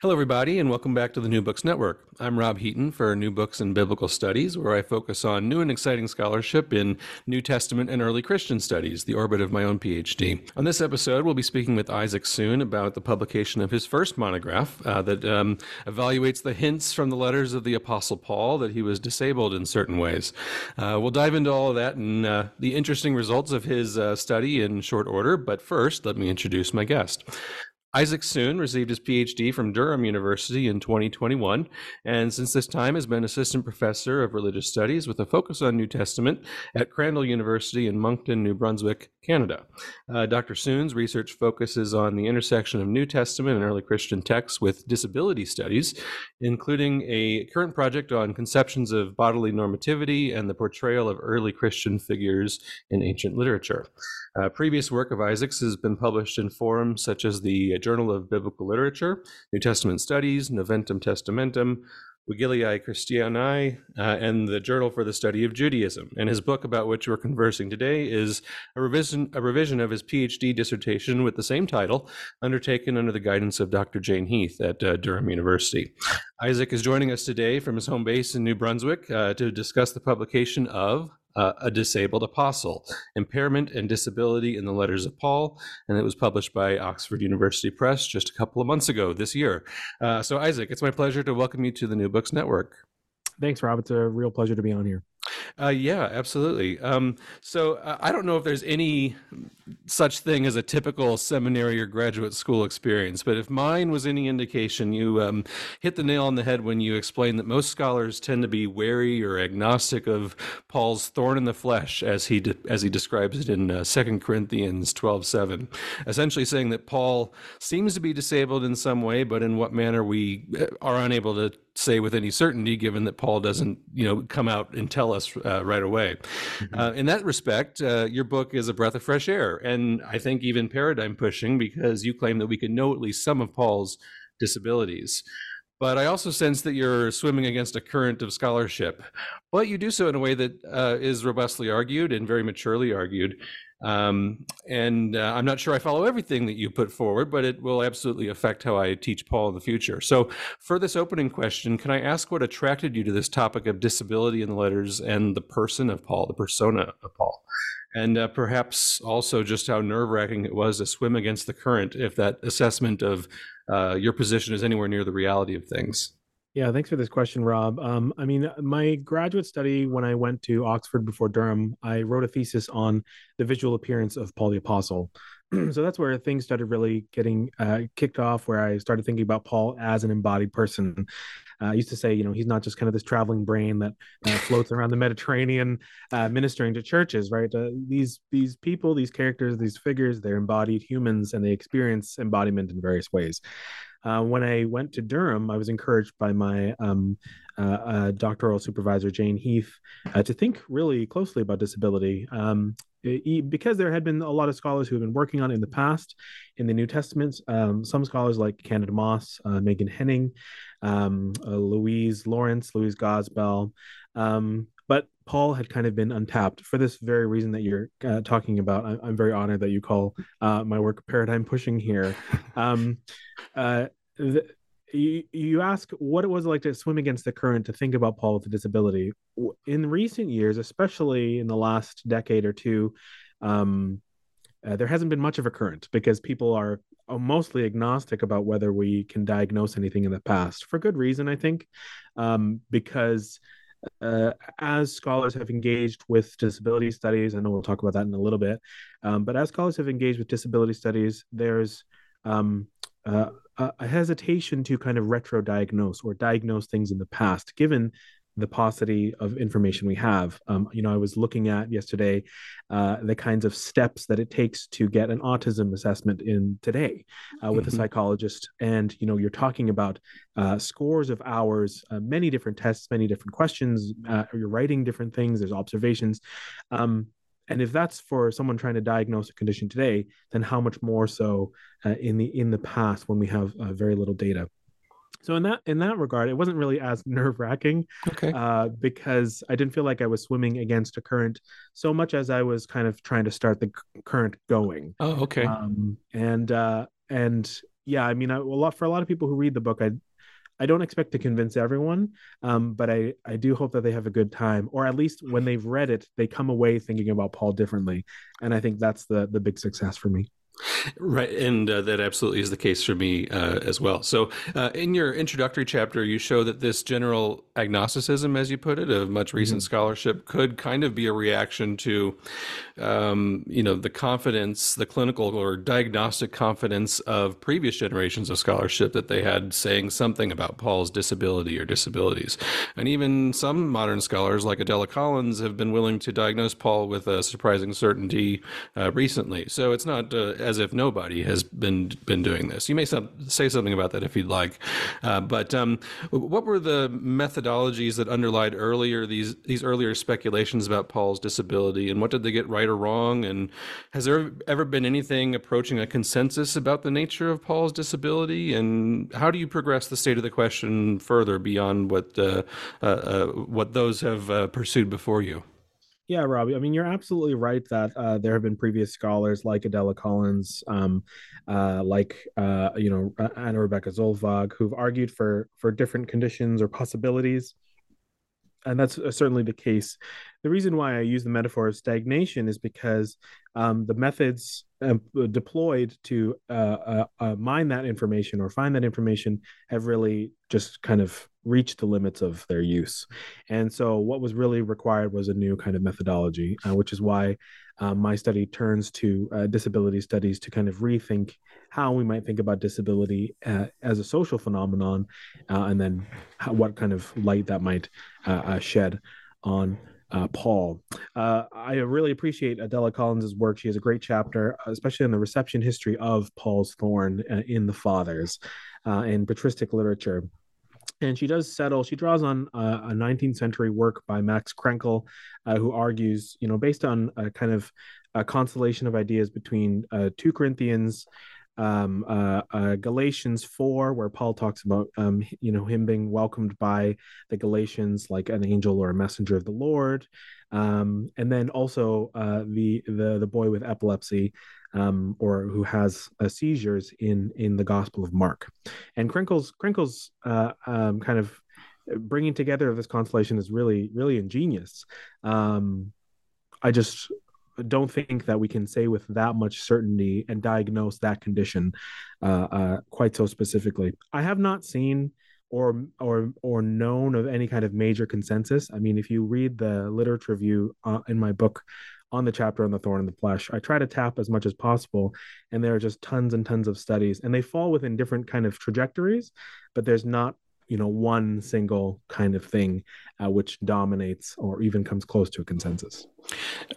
Hello, everybody, and welcome back to the New Books Network. I'm Rob Heaton for New Books in Biblical Studies, where I focus on new and exciting scholarship in New Testament and early Christian studies, the orbit of my own PhD. On this episode, we'll be speaking with Isaac Soon about the publication of his first monograph uh, that um, evaluates the hints from the letters of the Apostle Paul that he was disabled in certain ways. Uh, we'll dive into all of that and uh, the interesting results of his uh, study in short order, but first, let me introduce my guest. Isaac Soon received his PhD from Durham University in 2021, and since this time has been assistant professor of religious studies with a focus on New Testament at Crandall University in Moncton, New Brunswick, Canada. Uh, Dr. Soon's research focuses on the intersection of New Testament and early Christian texts with disability studies, including a current project on conceptions of bodily normativity and the portrayal of early Christian figures in ancient literature. Uh, previous work of Isaac's has been published in forums such as the Journal of Biblical Literature, New Testament Studies, Novum Testamentum, Vigiliae Christianae, uh, and the Journal for the Study of Judaism. And his book, about which we're conversing today, is a revision, a revision of his PhD dissertation with the same title, undertaken under the guidance of Dr. Jane Heath at uh, Durham University. Isaac is joining us today from his home base in New Brunswick uh, to discuss the publication of uh, A Disabled Apostle Impairment and Disability in the Letters of Paul. And it was published by Oxford University Press just a couple of months ago this year. Uh, so, Isaac, it's my pleasure to welcome you to the New Books Network. Thanks, Rob. It's a real pleasure to be on here. Uh, yeah, absolutely. Um, so uh, I don't know if there's any such thing as a typical seminary or graduate school experience, but if mine was any indication, you um, hit the nail on the head when you explained that most scholars tend to be wary or agnostic of Paul's thorn in the flesh, as he de- as he describes it in uh, 2 Corinthians 12:7, essentially saying that Paul seems to be disabled in some way, but in what manner we uh, are unable to say with any certainty, given that Paul doesn't, you know, come out and tell us uh, right away. Mm-hmm. Uh, in that respect, uh, your book is a breath of fresh air, and I think even paradigm pushing because you claim that we can know at least some of Paul's disabilities. But I also sense that you're swimming against a current of scholarship, but you do so in a way that uh, is robustly argued and very maturely argued. Um, and uh, I'm not sure I follow everything that you put forward, but it will absolutely affect how I teach Paul in the future. So, for this opening question, can I ask what attracted you to this topic of disability in the letters and the person of Paul, the persona of Paul? And uh, perhaps also just how nerve wracking it was to swim against the current if that assessment of uh, your position is anywhere near the reality of things. Yeah, thanks for this question, Rob. Um, I mean, my graduate study, when I went to Oxford before Durham, I wrote a thesis on the visual appearance of Paul the Apostle. so that's where things started really getting uh, kicked off, where I started thinking about Paul as an embodied person. Uh, I used to say, you know, he's not just kind of this traveling brain that uh, floats around the Mediterranean, uh, ministering to churches, right? Uh, these these people, these characters, these figures, they're embodied humans, and they experience embodiment in various ways. Uh, when I went to Durham, I was encouraged by my um, uh, uh, doctoral supervisor, Jane Heath, uh, to think really closely about disability. Um, because there had been a lot of scholars who have been working on it in the past in the New Testament. Um, some scholars like Candida Moss, uh, Meghan Henning, um, Louise Lawrence, Louise Gosbell. Um, Paul had kind of been untapped for this very reason that you're uh, talking about. I, am very honored that you call uh, my work paradigm pushing here. Um, uh, the, you, you ask what it was like to swim against the current to think about Paul with a disability. In recent years, especially in the last decade or two, um, uh, there hasn't been much of a current because people are mostly agnostic about whether we can diagnose anything in the past for good reason, I think, um, because uh, as scholars have engaged with disability studies, I know we'll talk about that in a little bit, um, but as scholars have engaged with disability studies, there's um, uh, a hesitation to kind of retro diagnose or diagnose things in the past, given the paucity of information we have. Um, you know, I was looking at yesterday uh, the kinds of steps that it takes to get an autism assessment in today uh, with mm-hmm. a psychologist, and you know, you're talking about uh, scores of hours, uh, many different tests, many different questions. Uh, you're writing different things. There's observations. Um, and if that's for someone trying to diagnose a condition today then how much more so uh, in the in the past when we have uh, very little data so in that in that regard it wasn't really as nerve wracking okay uh, because i didn't feel like i was swimming against a current so much as i was kind of trying to start the current going oh okay um, and uh, and yeah i mean I, a lot for a lot of people who read the book i I don't expect to convince everyone, um, but I, I do hope that they have a good time, or at least when they've read it, they come away thinking about Paul differently. And I think that's the the big success for me. Right, and uh, that absolutely is the case for me uh, as well. So, uh, in your introductory chapter, you show that this general agnosticism, as you put it, of much recent mm-hmm. scholarship, could kind of be a reaction to, um, you know, the confidence, the clinical or diagnostic confidence of previous generations of scholarship that they had saying something about Paul's disability or disabilities, and even some modern scholars like Adela Collins have been willing to diagnose Paul with a surprising certainty uh, recently. So it's not uh, as if nobody has been been doing this. You may say something about that if you'd like. Uh, but um, what were the methodologies that underlied earlier these these earlier speculations about Paul's disability, and what did they get right or wrong? And has there ever been anything approaching a consensus about the nature of Paul's disability? And how do you progress the state of the question further beyond what uh, uh, uh what those have uh, pursued before you? Yeah, Robbie. I mean, you're absolutely right that uh, there have been previous scholars like Adela Collins, um, uh, like uh, you know Anna Rebecca Solevåg, who've argued for for different conditions or possibilities, and that's uh, certainly the case. The reason why I use the metaphor of stagnation is because um, the methods um, deployed to uh, uh, mine that information or find that information have really just kind of reached the limits of their use. And so, what was really required was a new kind of methodology, uh, which is why uh, my study turns to uh, disability studies to kind of rethink how we might think about disability uh, as a social phenomenon, uh, and then how, what kind of light that might uh, shed on. Paul. I really appreciate Adela Collins's work. She has a great chapter, especially on the reception history of Paul's thorn in the Fathers in patristic literature and she does settle she draws on a 19th century work by max krenkel uh, who argues you know based on a kind of a constellation of ideas between uh, 2 corinthians um, uh, uh, galatians 4 where paul talks about um, you know him being welcomed by the galatians like an angel or a messenger of the lord um, and then also uh, the the the boy with epilepsy um, or who has uh, seizures in in the Gospel of Mark. And Crinkle's, Krenkel's uh, um, kind of bringing together of this constellation is really really ingenious. Um, I just don't think that we can say with that much certainty and diagnose that condition uh, uh, quite so specifically. I have not seen or or or known of any kind of major consensus. I mean, if you read the literature review uh, in my book on the chapter on the thorn in the flesh. I try to tap as much as possible, and there are just tons and tons of studies, and they fall within different kind of trajectories, but there's not you know one single kind of thing uh, which dominates or even comes close to a consensus.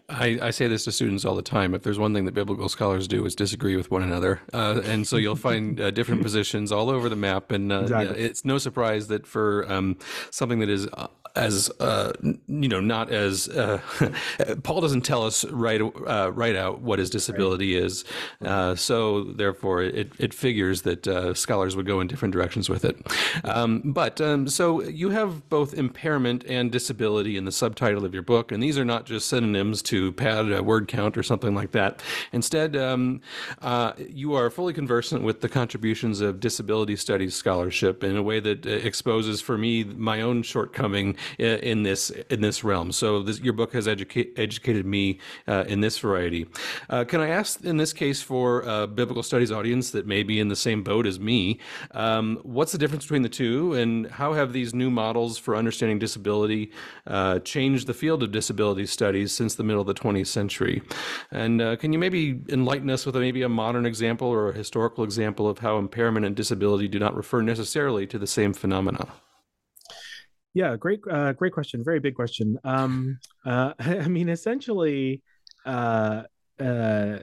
I, I, say this to students all the time. If there's one thing that biblical scholars do is disagree with one another. Uh, and so you'll find uh, different positions all over the map. And uh, exactly. it's no surprise that for um, something that is uh, as uh, you know, not as uh, Paul doesn't tell us right uh, right out what his disability right. is. Uh, so therefore, it it figures that uh, scholars would go in different directions with it. Um, but um, so you have both impairment and disability in the subtitle of your book, and these are not just synonyms to pad a word count or something like that. Instead, um, uh, you are fully conversant with the contributions of disability studies scholarship in a way that exposes for me my own shortcoming in, this in this realm. So this, your book has educa- educated me uh, in this variety. Uh, can I ask, in this case, for a biblical studies audience that may be in the same boat as me, um, what's the difference between the two, and how have these new models for understanding disability uh, changed the field of disability studies since the middle of the 20th century? And uh, can you maybe enlighten us with a, maybe a modern example or a historical example of how impairment and disability do not refer necessarily to the same phenomena? Yeah, great, uh, great question. Very big question. Um, uh, I mean, essentially, uh, uh,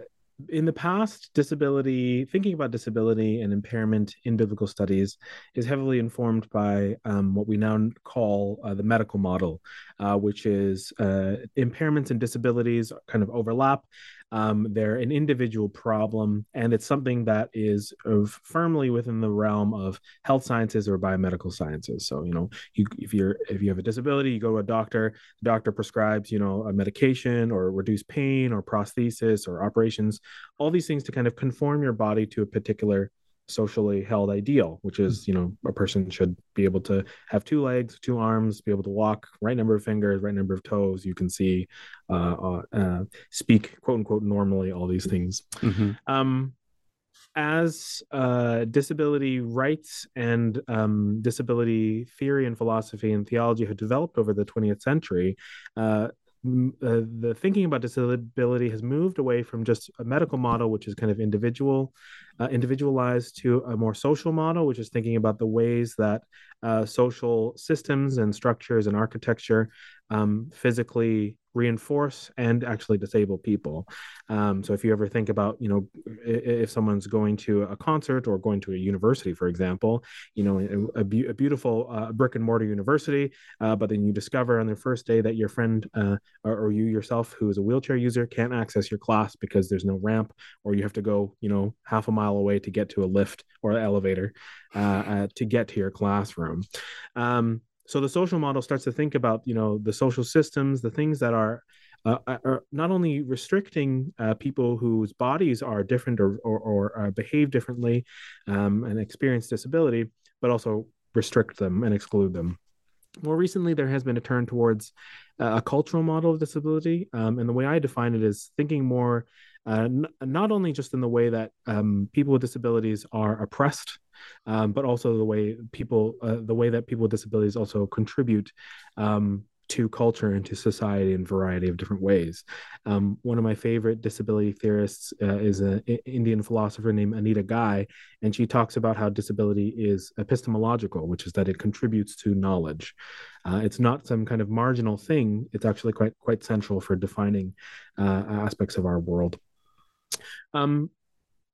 in the past, disability, thinking about disability and impairment in biblical studies is heavily informed by um, what we now call uh, the medical model, uh, which is impairments and disabilities kind of overlap. Um, they're an individual problem, and it's something that is firmly within the realm of health sciences or biomedical sciences. So, you know, you, if you're if you have a disability, you go to a doctor. The doctor prescribes, you know, a medication or reduce pain or prosthesis or operations. All these things to kind of conform your body to a particular socially held ideal, which is, you know, a person should be able to have two legs, two arms, be able to walk, right number of fingers, right number of toes. You can see, uh, uh, uh speak, quote unquote, normally, all these things. Mm-hmm. Um, as uh, disability rights and um, disability theory and philosophy and theology have developed over the 20th century, uh, uh, the thinking about disability has moved away from just a medical model, which is kind of individual, uh, individualized, to a more social model, which is thinking about the ways that uh, social systems and structures and architecture um, physically reinforce and actually disable people. Um, so if you ever think about, you know, if someone's going to a concert or going to a university, for example, you know, a, a beautiful uh, brick and mortar university, uh, but then you discover on their first day that your friend uh, or, or, you yourself, who is a wheelchair user, can't access your class because there's no ramp, or you have to go, you know, half a mile away to get to a lift or elevator uh, uh, to get to your classroom. Um, so the social model starts to think about you know the social systems the things that are uh, are not only restricting uh, people whose bodies are different or, or, or uh, behave differently um, and experience disability, but also restrict them and exclude them. More recently, there has been a turn towards uh, a cultural model of disability. Um, and the way I define it is thinking more uh, n- not only just in the way that um, people with disabilities are oppressed um, but also the way people, uh, the way that people with disabilities also contribute um, to culture and to society in a variety of different ways. Um, one of my favorite disability theorists uh, is an Indian philosopher named Anita Ghai, and she talks about how disability is epistemological, which is that it contributes to knowledge. Uh, it's not some kind of marginal thing; it's actually quite quite central for defining uh, aspects of our world. Um,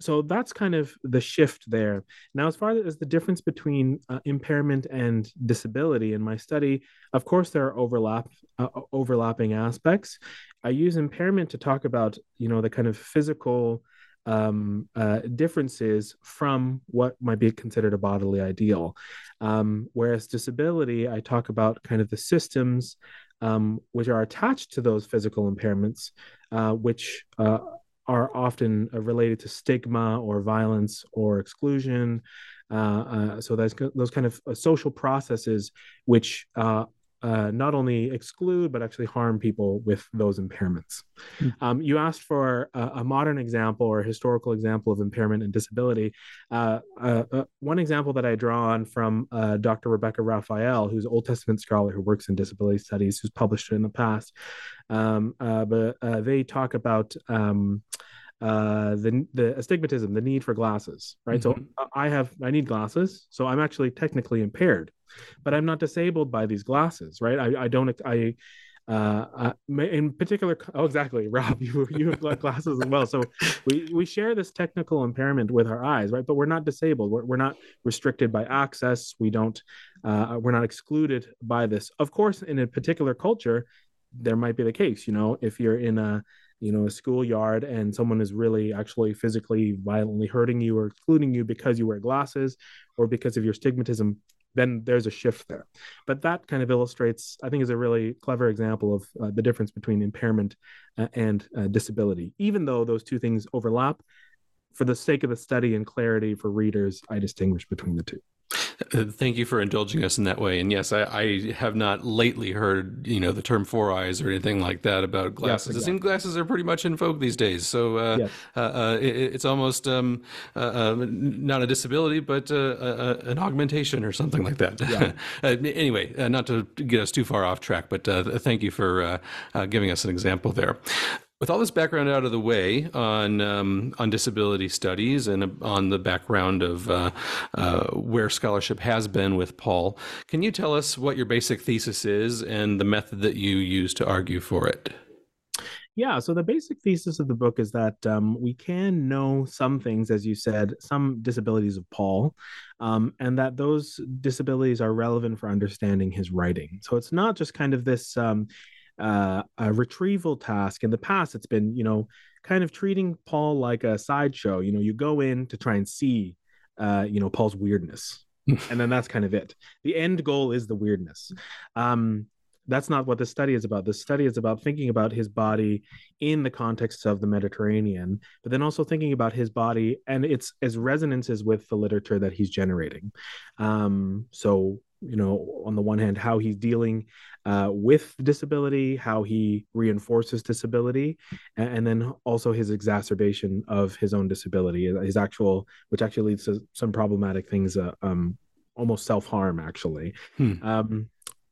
so that's kind of the shift there. Now, as far as the difference between uh, impairment and disability in my study, of course there are overlap uh, overlapping aspects. I use impairment to talk about you know the kind of physical um, uh, differences from what might be considered a bodily ideal, um, whereas disability I talk about kind of the systems um, which are attached to those physical impairments, uh, which uh, are often uh, related to stigma or violence or exclusion. Uh, uh, so that's those kind of uh, social processes which uh, uh, not only exclude but actually harm people with those impairments. Mm. Um, you asked for a, a, modern example or a historical example of impairment and disability. Uh, uh, one example that I draw on from Dr. Rebecca Raphael, who's an Old Testament scholar who works in disability studies, who's published it in the past, um, but they talk about. Um, uh, the the astigmatism, the need for glasses, right? Mm-hmm. So I have I need glasses, so I'm actually technically impaired, but I'm not disabled by these glasses, right? I, I don't I uh, in particular oh exactly rob you you have glasses as well so we we share this technical impairment with our eyes right but we're not disabled we're, we're not restricted by access we don't uh, we're not excluded by this of course in a particular culture there might be the case you know if you're in a you know a schoolyard and someone is really actually physically violently hurting you or excluding you because you wear glasses or because of your stigmatism then there's a shift there. But that kind of illustrates i think is a really clever example of uh, the difference between impairment uh, and uh, disability. Even though those two things overlap for the sake of the study and clarity for readers i distinguish between the two thank you for indulging us in that way. And yes, I, I, have not lately heard you know the term four eyes or anything like that about glasses. Yes, exactly. It seems glasses are pretty much in vogue these days. So uh, yes. uh, uh, it, it's almost um, uh, uh, not a disability, but an augmentation or something like that. Yeah. anyway, not to get us too far off track, but thank you for giving us an example there. With all this background out of the way on um, on disability studies and on the background of uh, uh, where scholarship has been with Paul, can you tell us what your basic thesis is and the method that you use to argue for it? Yeah, so the basic thesis of the book is that um, we can know some things, as you said, some disabilities of Paul, um, and that those disabilities are relevant for understanding his writing. So it's not just kind of this um, uh, a retrieval task. In the past, it's been, you know, kind of treating Paul like a sideshow. You know, you go in to try and see, uh, you know, Paul's weirdness, and then that's kind of it. The end goal is the weirdness. Um, that's not what the study is about. The study is about thinking about his body in the context of the Mediterranean, but then also thinking about his body and its as resonances with the literature that he's generating. Um, so you know, on the one hand, how he's dealing uh, with disability, how he reinforces disability, and, and, then also his exacerbation of his own disability, his actual, which actually leads to some problematic things, uh, um, almost self harm, actually. Hmm. Um,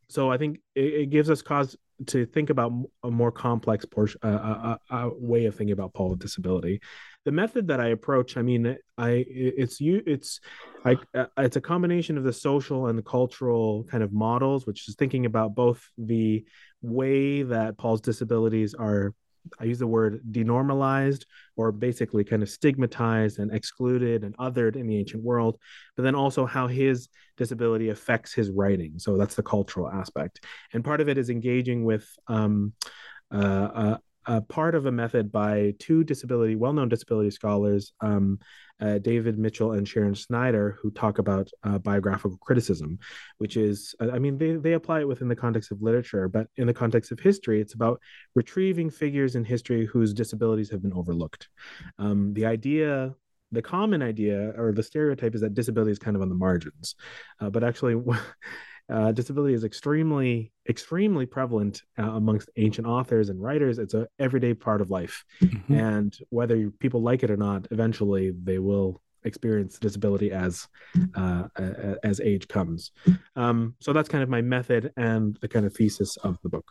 so I think it, it, gives us cause to think about a more complex portion, uh, a, a, way of thinking about Paul with disability. The method that I approach, I mean, I it's you it's I uh, it's a combination of the social and the cultural kind of models, which is thinking about both the way that Paul's disabilities are I use the word denormalized or basically kind of stigmatized and excluded and othered in the ancient world, but then also how his disability affects his writing. So that's the cultural aspect. And part of it is engaging with um, uh, uh, uh, part of a method by two disability, well-known disability scholars, um, uh, David Mitchell and Sharon Snyder, who talk about uh, biographical criticism, which is, I mean, they, they apply it within the context of literature, but in the context of history, it's about retrieving figures in history whose disabilities have been overlooked. Um, the idea the common idea or the stereotype is that disability is kind of on the margins, uh, but actually, uh, disability is extremely extremely prevalent uh, amongst ancient authors and writers. It's a everyday part of life. Mm-hmm. and whether people like it or not eventually they will experience disability as uh, as age comes. Um, so that's kind of my method and the kind of thesis of the book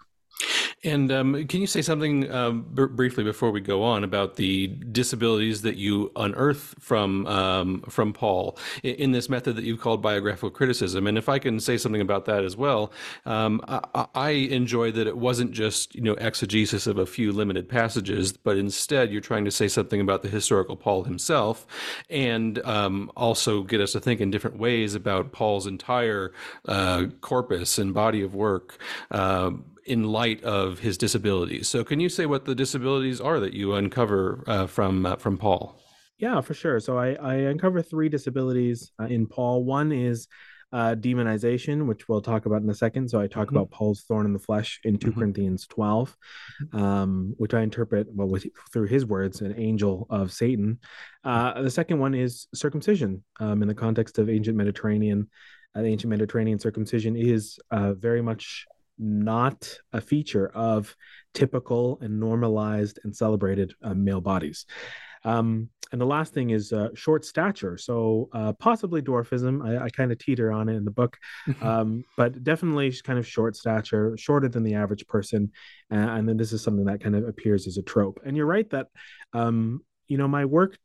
and um, can you say something um, b- briefly before we go on about the disabilities that you unearth from um, from Paul in, in, this method that you've called biographical criticism? And if I can say something about that as well, um, I, I enjoy that it wasn't just you know exegesis of a few limited passages, but instead you're trying to say something about the historical Paul himself, and um, also get us to think in different ways about Paul's entire uh, corpus and body of work. Uh, in light of his disabilities. So, can you say what the disabilities are that you uncover uh, from uh, from Paul? Yeah, for sure. So, I, I uncover three disabilities uh, in Paul. One is uh, demonization, which we'll talk about in a second. So, I talk mm-hmm. about Paul's thorn in the flesh in 2 mm-hmm. Corinthians 12, um, which I interpret, well, with, through his words, an angel of Satan. Uh, the second one is circumcision um, in the context of ancient Mediterranean. Uh, the ancient Mediterranean circumcision is very much not a feature of typical and normalized and celebrated uh, male bodies. Um, and the last thing is uh, short stature. So uh, possibly dwarfism. I, I kind of teeter on it in the book, um, but definitely kind of short stature, shorter than the average person. Uh, and then this is something that kind of appears as a trope. And you're right that, um, you know, my work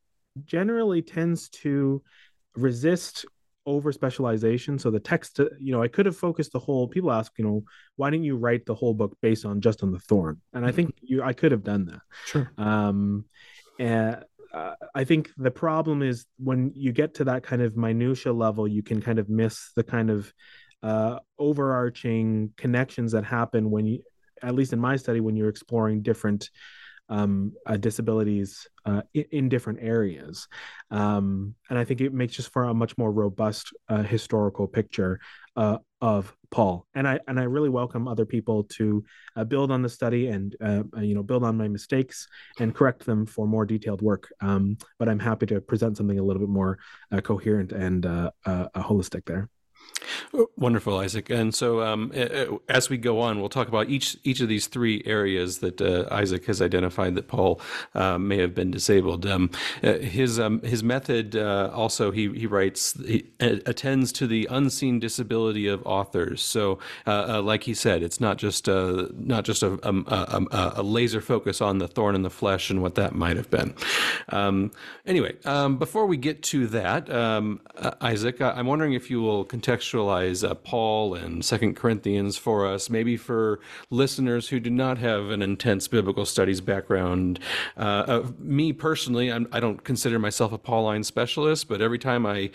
generally tends to resist over specialization. So the text, you know, I could have focused the whole. People ask, you know, why didn't you write the whole book based on just on the thorn? And I think you, I could have done that. Sure. Um, and uh, I think the problem is when you get to that kind of minutia level, you can kind of miss the kind of uh, overarching connections that happen when you, at least in my study, when you're exploring different um, uh, disabilities uh, in, in, different areas. Um, and I think it makes just for a much more robust uh, historical picture uh, of Paul. And I and I really welcome other people to uh, build on the study and uh, you know build on my mistakes and correct them for more detailed work. Um, but I'm happy to present something a little bit more coherent and holistic there. Wonderful, Isaac. And so, um, as we go on, we'll talk about each each of these three areas that uh, Isaac has identified that Paul uh, may have been disabled. Um, uh, his um, his method uh, also he he writes he attends to the unseen disability of authors. So, uh, uh, like he said, it's not just a, not just a, a, a, a, laser focus on the thorn in the flesh and what that might have been. Um, anyway, um, before we get to that, um, Isaac, I'm wondering if you will contextualize uh, Paul and Second Corinthians for us, maybe for listeners who do not have an intense biblical studies background. Uh, uh, me personally, I'm, I do not consider myself a Pauline specialist, but every time I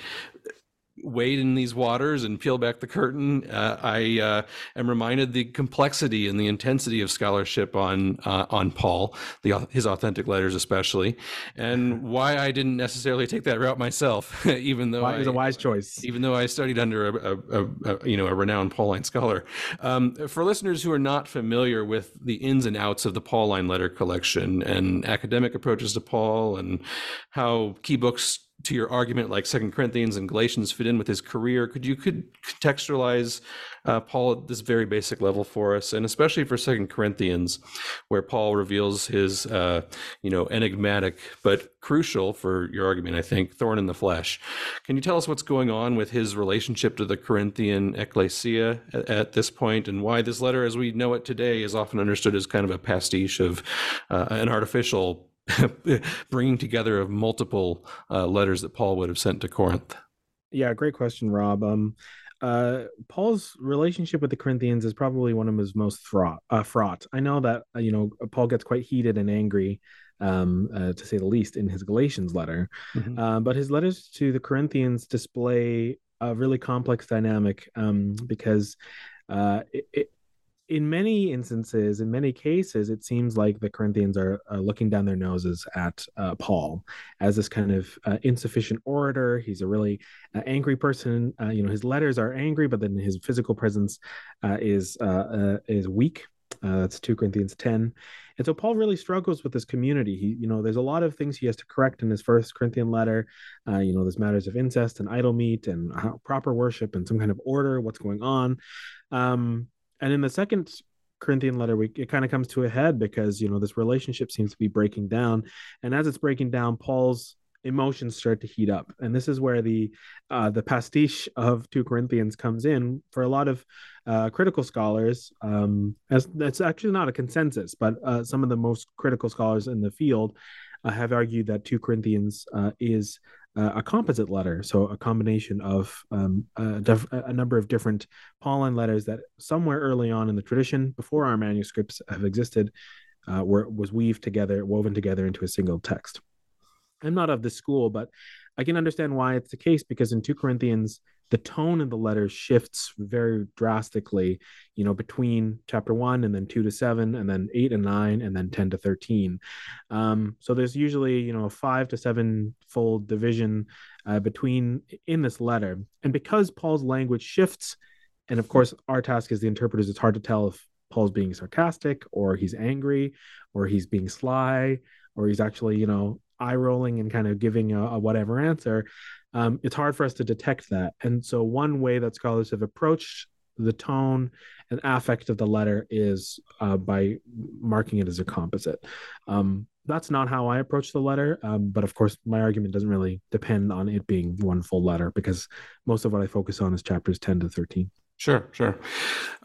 wade in these waters and peel back the curtain, uh, I uh, am reminded the complexity and the intensity of scholarship on uh, on Paul, the, his authentic letters especially, and why I didn't necessarily take that route myself, even though it was a wise choice. Even though I studied under a, a, a you know a renowned Pauline scholar. Um, for listeners who are not familiar with the ins and outs of the Pauline letter collection and academic approaches to Paul and how key books to your argument like second corinthians and galatians fit in with his career could you could contextualize uh, paul at this very basic level for us? And especially for second corinthians where paul reveals his uh, you know enigmatic but crucial for your argument i think thorn in the flesh. Can you tell us what's going on with his relationship to the corinthian ecclesia at, at this point and why this letter as we know it today is often understood as kind of a pastiche of uh, an artificial bringing together of multiple uh, letters that Paul would have sent to Corinth? Yeah, great question, Rob. Um, uh, Paul's relationship with the Corinthians is probably one of his most fraught. Uh, fraught. I know that uh, you know Paul gets quite heated and angry, um, uh, to say the least, in his Galatians letter. Mm-hmm. Uh, but his letters to the Corinthians display a really complex dynamic um, because uh, it, it, in many instances, in many cases, it seems like the Corinthians are, are looking down their noses at uh, Paul as this kind of uh, insufficient orator. He's a really uh, angry person. Uh, you know, his letters are angry, but then his physical presence uh, is uh, is weak. that's two Corinthians ten, and so Paul really struggles with this community. He, you know, there's a lot of things he has to correct in his first Corinthian letter. you know, there's matters of incest and idol meat and proper worship and some kind of order. What's going on? Um, and in the second Corinthian letter, we it kind of comes to a head because you know this relationship seems to be breaking down, and as it's breaking down, Paul's emotions start to heat up, and this is where the uh, the pastiche of two Corinthians comes in for a lot of uh, critical scholars. Um, as that's actually not a consensus, but uh, some of the most critical scholars in the field uh, have argued that two Corinthians uh, is uh, a composite letter, so a combination of um, a, def- a, number of different Pauline letters that somewhere early on in the tradition, before our manuscripts have existed, uh, were was weaved together, woven together into a single text. I'm not of this school, but I can understand why it's the case because in 2 Corinthians the tone of the letter shifts very drastically, you know, between chapter one and then two to seven, and then eight and nine, and then 10 to 13. Um, so there's usually, you know, a five to seven fold division uh, between in this letter. And because Paul's language shifts, and of course, our task as the interpreters, it's hard to tell if Paul's being sarcastic or he's angry or he's being sly or he's actually, you know, eye rolling and kind of giving a, a whatever answer um, it's hard for us to detect that. And so, one way that scholars have approached the tone and affect of the letter is uh, by marking it as a composite. Um, that's not how I approach the letter, um, but of course, my argument doesn't really depend on it being one full letter because most of what I focus on is chapters 10 to 13. Sure, sure.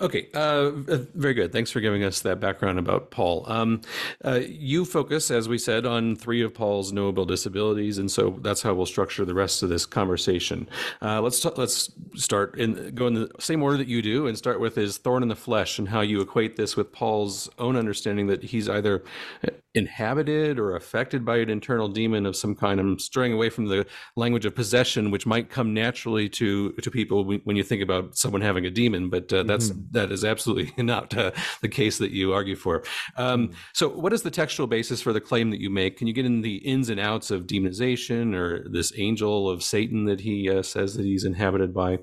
Okay, uh, uh, very good. Thanks for giving us that background about Paul. Um, uh, you focus, as we said, on three of Paul's knowable disabilities, and so that's how we'll structure the rest of this conversation. Uh, let's t- let's start and go in the same order that you do, and start with his thorn in the flesh, and how you equate this with Paul's own understanding that he's either inhabited or affected by an internal demon of some kind. I'm straying away from the language of possession, which might come naturally to to people when you think about someone having a demon, but uh, that's mm-hmm. that is absolutely not uh, the case that you argue for. Um, mm-hmm. so, what is the textual basis for the claim that you make? Can you get in the ins and outs of demonization or this angel of Satan that he uh, says that he's inhabited by?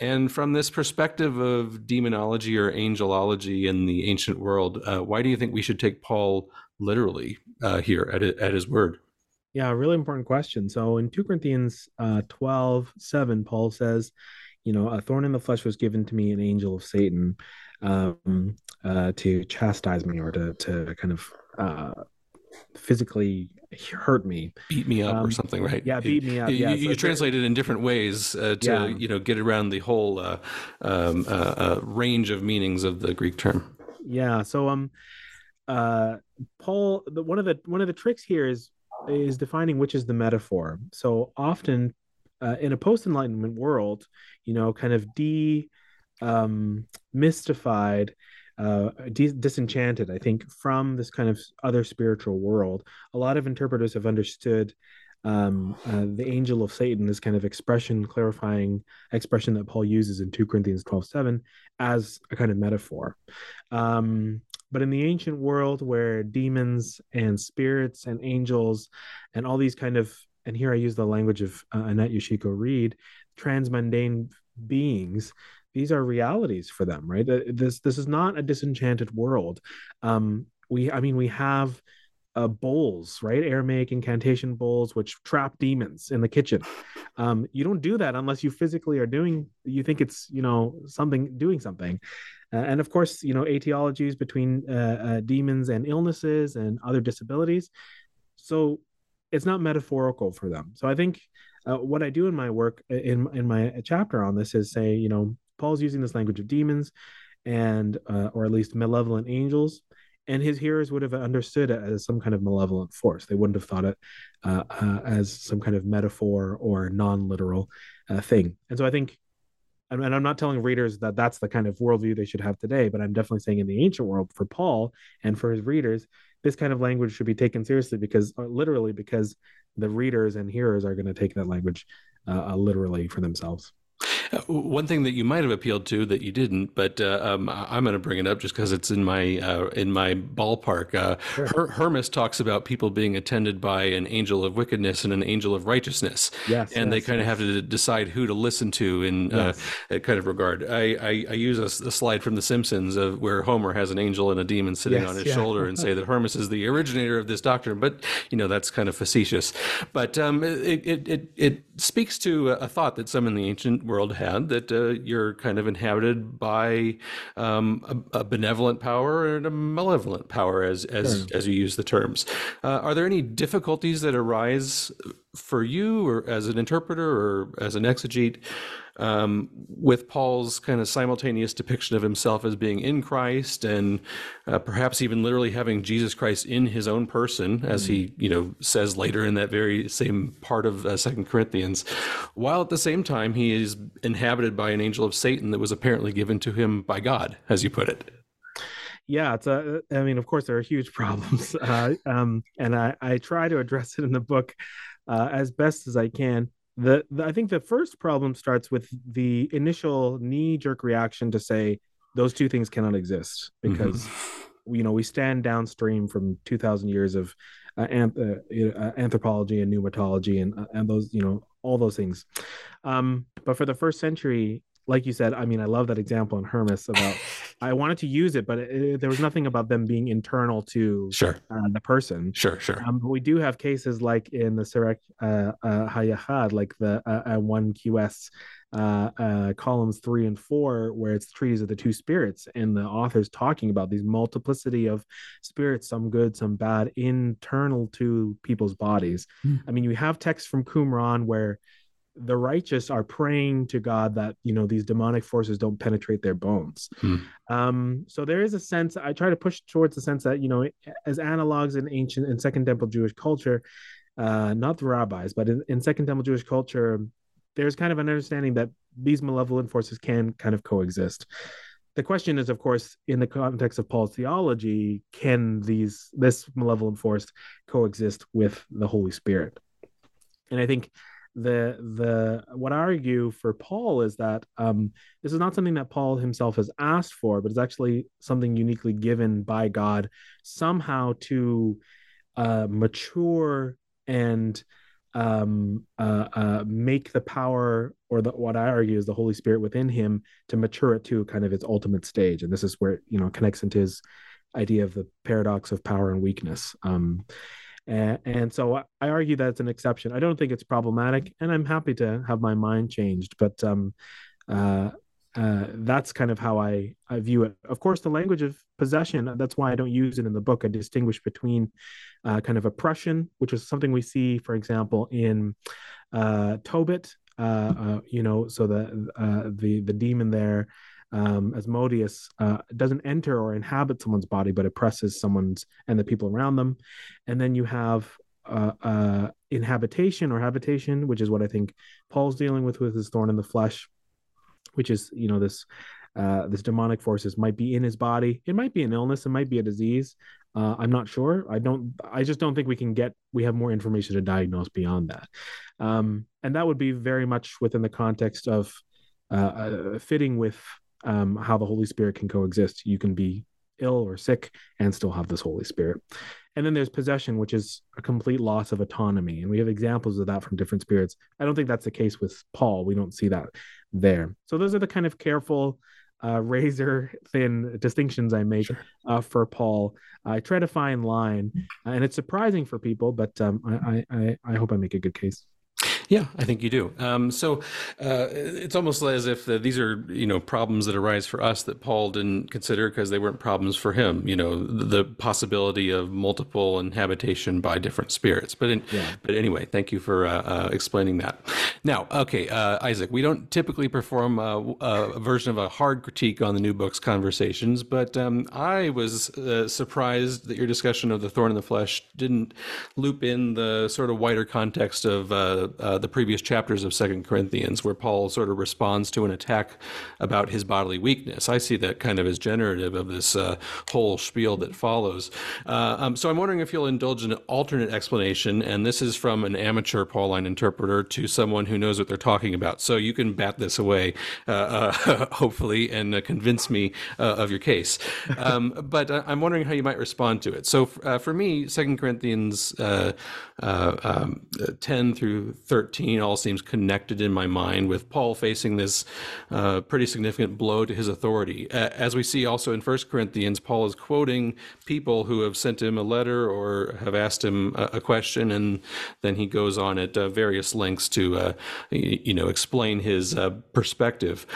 And from this perspective of demonology or angelology in the ancient world, uh, why do you think we should take Paul literally uh, here at at his word? Yeah, really important question. So in 2 Corinthians uh, 12, 7, Paul says, you know, a thorn in the flesh was given to me, an angel of Satan, um, uh, to chastise me or to to kind of uh, physically hurt me, beat me up um, or something, right? Yeah, beat me up. You, yeah, you, so you translate it in different ways uh, to yeah. you know get around the whole uh, um, uh, uh, range of meanings of the Greek term. Yeah. So um, uh, Paul, the, one of the one of the tricks here is is defining which is the metaphor. So often uh, in a post enlightenment world, you know, kind of de um, mystified uh, disenchanted, I think, from this kind of other spiritual world. A lot of interpreters have understood um, uh, the angel of Satan, this kind of expression, clarifying expression that Paul uses in 2 Corinthians 12 7, as a kind of metaphor. Um, but in the ancient world where demons and spirits and angels and all these kind of, and here I use the language of uh, Annette Yoshiko Reed, transmundane beings these are realities for them right this this is not a disenchanted world um we i mean we have uh, bowls, right? Aramaic incantation bowls, which trap demons in the kitchen. Um, you don't do that unless you physically are doing. You think it's you know something doing something, and of course you know etiologies between uh, uh, demons and illnesses and other disabilities. So it's not metaphorical for them. So I think uh, what I do in my work in in my chapter on this is say you know Paul's using this language of demons and uh, or at least malevolent angels and his hearers would have understood it as some kind of malevolent force they wouldn't have thought it uh, uh, as some kind of metaphor or non-literal uh, thing and so i think and i'm not telling readers that that's the kind of worldview they should have today but i'm definitely saying in the ancient world for paul and for his readers this kind of language should be taken seriously because uh, literally because the readers and hearers are going to take that language uh, literally for themselves. uh, one thing that you might have appealed to that you didn't, but uh, um, I'm going to bring it up just because it's in my uh, in my ballpark. Uh, sure. Her- Hermas talks about people being attended by an angel of wickedness and an angel of righteousness, yes, and yes, they kind yes. of have to decide who to listen to in uh, yes. that kind of regard. I, I, I use a, a, slide from The Simpsons of where Homer has an angel and a demon sitting on his yeah. shoulder and say that Hermas is the originator of this doctrine, but you know that's kind of facetious. But um, it, it, it it speaks to a thought that some in the ancient world had that uh, you're kind of inhabited by um, a, a, benevolent power and a malevolent power, as as sure. as you use the terms. Uh, are there any difficulties that arise for you, or as an interpreter, or as an exegete? Um, with Paul's kind of simultaneous depiction of himself as being in Christ and uh, perhaps even literally having Jesus Christ in his own person, as he you know says later in that very same part of uh, Second Corinthians, while at the same time he is inhabited by an angel of Satan that was apparently given to him by God, as you put it. Yeah it's a i mean of course there are huge problems uh, um, and I, I try to address it in the book uh, as best as i can the, the, I think the first problem starts with the initial knee jerk reaction to say those two things cannot exist mm-hmm. because mm-hmm. you know we stand downstream from 2000 years of uh, anth- uh, uh, anthropology and pneumatology and uh, and those you know all those things um, but for the first century like you said, I mean, I love that example in Hermas about I wanted to use it, but it, there was nothing about them being internal to sure uh, the person. Sure, sure. Um, but we do have cases like in the Serekh uh, uh, Hayahad, like the uh, uh one QS uh, uh, columns three and four, where it's the treatise of the two spirits, and the author's talking about these multiplicity of spirits, some good, some bad, internal to people's bodies. Mm. I mean, you have texts from Qumran where the righteous are praying to God that you know these demonic forces don't penetrate their bones. Hmm. Um, so there is a sense I try to push towards the sense that you know as analogs in ancient and Second Temple Jewish culture, uh, not the rabbis, but in, in Second Temple Jewish culture, there's kind of an understanding that these malevolent forces can kind of coexist. The question is, of course, in the context of Paul's theology, can these this malevolent force coexist with the Holy Spirit? And I think the the what I argue for Paul is that um, this is not something that Paul himself has asked for, but it's actually something uniquely given by God somehow to uh, mature and um, uh, uh, make the power or the what I argue is the Holy Spirit within him to mature it to kind of its ultimate stage, and this is where you know connects into his idea of the paradox of power and weakness. Um, and, and so I argue that it's an exception. I don't think it's problematic, and I'm happy to have my mind changed. But um, uh, uh, that's kind of how I, I view it. Of course, the language of possession, that's why I don't use it in the book. I distinguish between uh, kind of oppression, which is something we see, for example, in uh, Tobit, uh, uh, you know, so the, uh, the, the demon there, um, Asmodeus, doesn't enter or inhabit someone's body, but oppresses someone's and the people around them. And then you have inhabitation or habitation, which is what I think Paul's dealing with with his thorn in the flesh which is you know this uh, this demonic forces might be in his body. It might be an illness. It might be a disease. Uh, I'm not sure. I don't. I just don't think we can get. We have more information to diagnose beyond that, um, and that would be very much within the context of uh, uh fitting with um, how the Holy Spirit can coexist. You can be ill or sick and still have this Holy Spirit. And then there's possession, which is a complete loss of autonomy. And we have examples of that from different spirits. I don't think that's the case with Paul. We don't see that there. So those are the kind of careful, uh, razor thin distinctions I make sure. uh, for Paul. I try to find line, uh, and it's surprising for people, but um, I, I, I hope I make a good case. Yeah, I think you do. Um, so uh, it's almost as if uh, these are you know problems that arise for us that Paul didn't consider because they weren't problems for him. You know, the, the possibility of multiple inhabitation by different spirits. But in, yeah. but anyway, thank you for uh, uh explaining that. Now, okay, uh, Isaac, we don't typically perform a, a, version of a hard critique on the new books conversations, but um, I was uh, surprised that your discussion of the thorn in the flesh didn't loop in the sort of wider context of uh, the previous chapters of Second Corinthians, where Paul sort of responds to an attack about his bodily weakness. I see that kind of as generative of this uh, whole spiel that follows. Uh, um, so I'm wondering if you'll indulge in an alternate explanation, and this is from an amateur Pauline interpreter to someone who knows what they're talking about. So you can bat this away, uh, uh hopefully, and uh, convince me of your case. Um, but I'm wondering how you might respond to it. So for me, Second Corinthians um, 10 through 13 all seems connected in my mind with Paul facing this uh, pretty significant blow to his authority. As we see also in 1 Corinthians, Paul is quoting people who have sent him a letter or have asked him a, a question, and then he goes on at uh, various lengths to, uh, you know, explain his uh, perspective.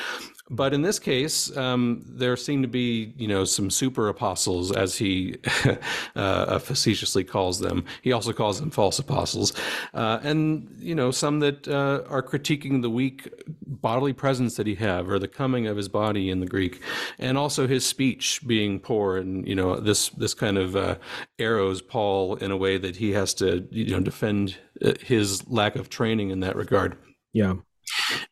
But in this case, um, there seem to be, you know, some super apostles, as he uh, facetiously calls them. He also calls them false apostles, uh, and you know, some that uh, are critiquing the weak bodily presence that he have, or the coming of his body in the Greek, and also his speech being poor, and you know, this this kind of uh, arrows Paul in a way that he has to, you know, defend uh, his lack of training in that regard. Yeah.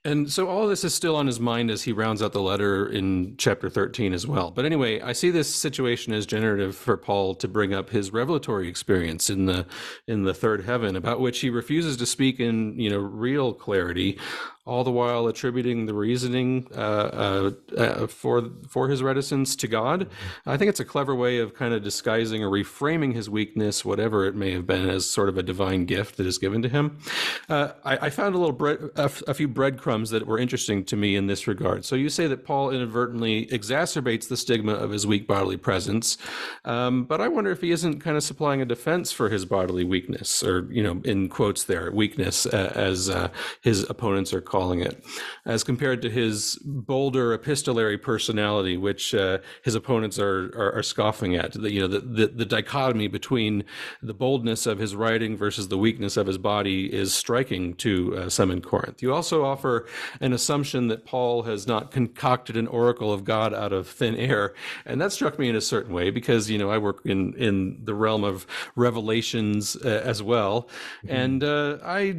And so all this is still on his mind as he rounds out the letter in chapter 13 as well. But anyway, I see this situation as generative for Paul to bring up his revelatory experience in the in the third heaven about which he refuses to speak in, you know, real clarity all the while attributing the reasoning uh, uh, uh, for for his reticence to God. I think it's a clever way of kind of disguising or reframing his weakness, whatever it may have been, as sort of a divine gift that is given to him. Uh, I, I, found a little bread, a, a few breadcrumbs that were interesting to me in this regard. So you say that Paul inadvertently exacerbates the stigma of his weak bodily presence, um, but I wonder if he isn't kind of supplying a defense for his bodily weakness, or you know, in quotes there, weakness, uh, as uh, his opponents are calling it, as compared to his bolder epistolary personality, which uh, his opponents are, are, are scoffing at. The, you know, the, the, the dichotomy between the boldness of his writing versus the weakness of his body is striking to uh, some in Corinth. You also offer an assumption that Paul has not concocted an oracle of God out of thin air, and that struck me in a certain way because you know I work in in the realm of revelations uh, as well, mm-hmm. and uh, I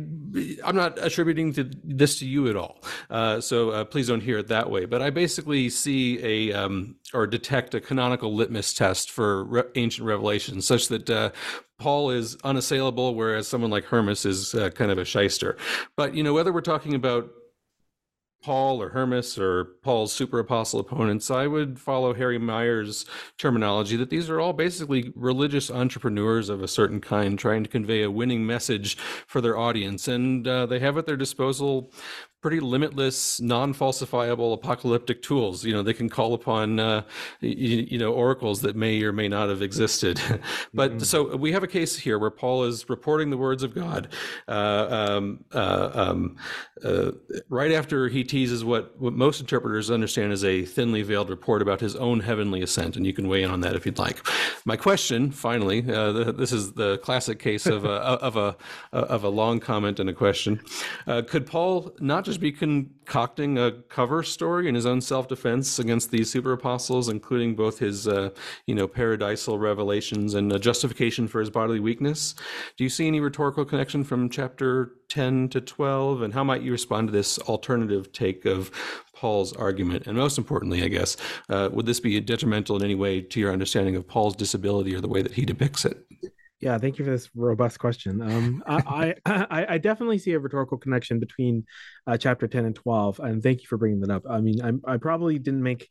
I'm not attributing to this to you at all. Uh, so uh, please don't hear it that way. But I basically see a um, or detect a canonical litmus test for re- ancient revelation, such that uh, Paul is unassailable, whereas someone like Hermas is uh, kind of a shyster. But you know, whether we're talking about Paul or Hermas or Paul's super apostle opponents, I would follow Harry Maier's terminology that these are all basically religious entrepreneurs of a certain kind trying to convey a winning message for their audience. And uh, they have at their disposal pretty limitless, non-falsifiable apocalyptic tools. You know, they can call upon uh, you, you, know oracles that may or may not have existed. but mm-hmm. so we have a case here where Paul is reporting the words of God uh, um, uh, um, uh, right after he teases what, what most interpreters understand as a thinly veiled report about his own heavenly ascent, and you can weigh in on that if you'd like. My question, finally, uh, the, this is the classic case of a, of a of a long comment and a question. Uh, could Paul not just be concocting a cover story in his own self defense against these super apostles, including both his uh, you know paradisal revelations and a justification for his bodily weakness? Do you see any rhetorical connection from chapter 10 to 12, and how might you respond to this alternative take of Paul's argument? And most importantly, I guess, uh, would this be detrimental in any way to your understanding of Paul's disability or the way that he depicts it? Yeah, thank you for this robust question. Um, I, I, I definitely see a rhetorical connection between uh, chapter ten and twelve, and thank you for bringing that up. I mean, I, I probably didn't make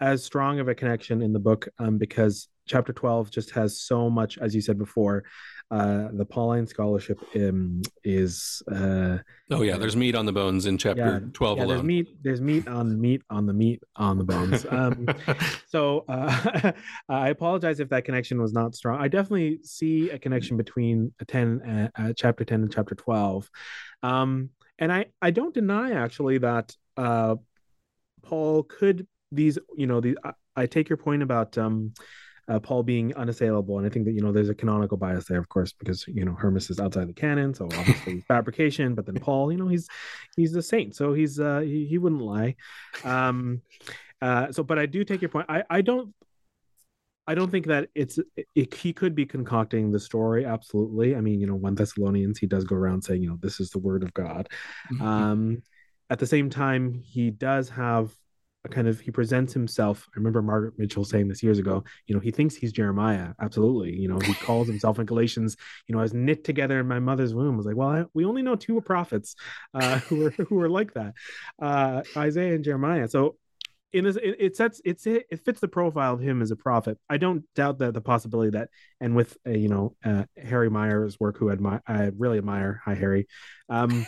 as strong of a connection in the book um, because chapter 12 just has so much as you said before uh, the Pauline scholarship um, is. Uh, oh yeah, there's meat on the bones in chapter yeah, 12 yeah, alone. There's meat. There's meat on meat on the meat on the bones. Um, so uh, I apologize if that connection was not strong. I definitely see a connection between 10, uh, uh, chapter 10 and chapter 12, um, and I I don't deny actually that uh, Paul could these you know the I, I take your point about um, uh, Paul being unassailable. And I think that, you know, there's a canonical bias there, of course, because, you know, Hermas is outside the canon. So obviously fabrication, but then Paul, you know, he's, he's the saint. So he's, uh, he, he wouldn't lie. Um, uh, so, but I do take your point. I, I don't, I don't think that it's it, he could be concocting the story. Absolutely. I mean, you know, one Thessalonians, he does go around saying, you know, this is the word of God. Mm-hmm. Um, at the same time, he does have kind of he presents himself. I remember Margaret Mitchell saying this years ago. You know, he thinks he's Jeremiah. Absolutely. You know, he calls himself in Galatians. You know, I was knit together in my mother's womb. I was like, well, I, we only know two prophets uh, who are who are like that, uh, Isaiah and Jeremiah. So in this, it, sets it's it, it, fits the profile of him as a prophet. I don't doubt that the possibility that, and with uh, you know uh, Harry Maier's work, who admire I really admire. Hi Harry. Um,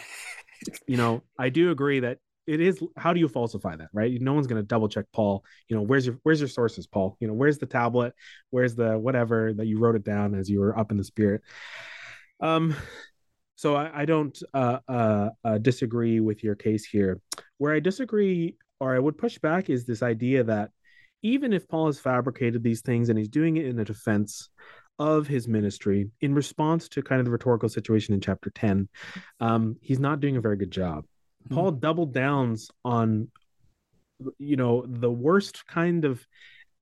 you know, I do agree that it is how do you falsify that right? No one's going to double check paul you know where's your where's your sources paul? You know where's the tablet? Where's the whatever that you wrote it down as you were up in the spirit? Um so i, I don't uh, uh, uh, disagree with your case here. Where i disagree or i would push back is this idea that even if paul has fabricated these things and he's doing it in a defense of his ministry in response to kind of the rhetorical situation in chapter 10 um, he's not doing a very good job. Paul doubled downs on you know the worst kind of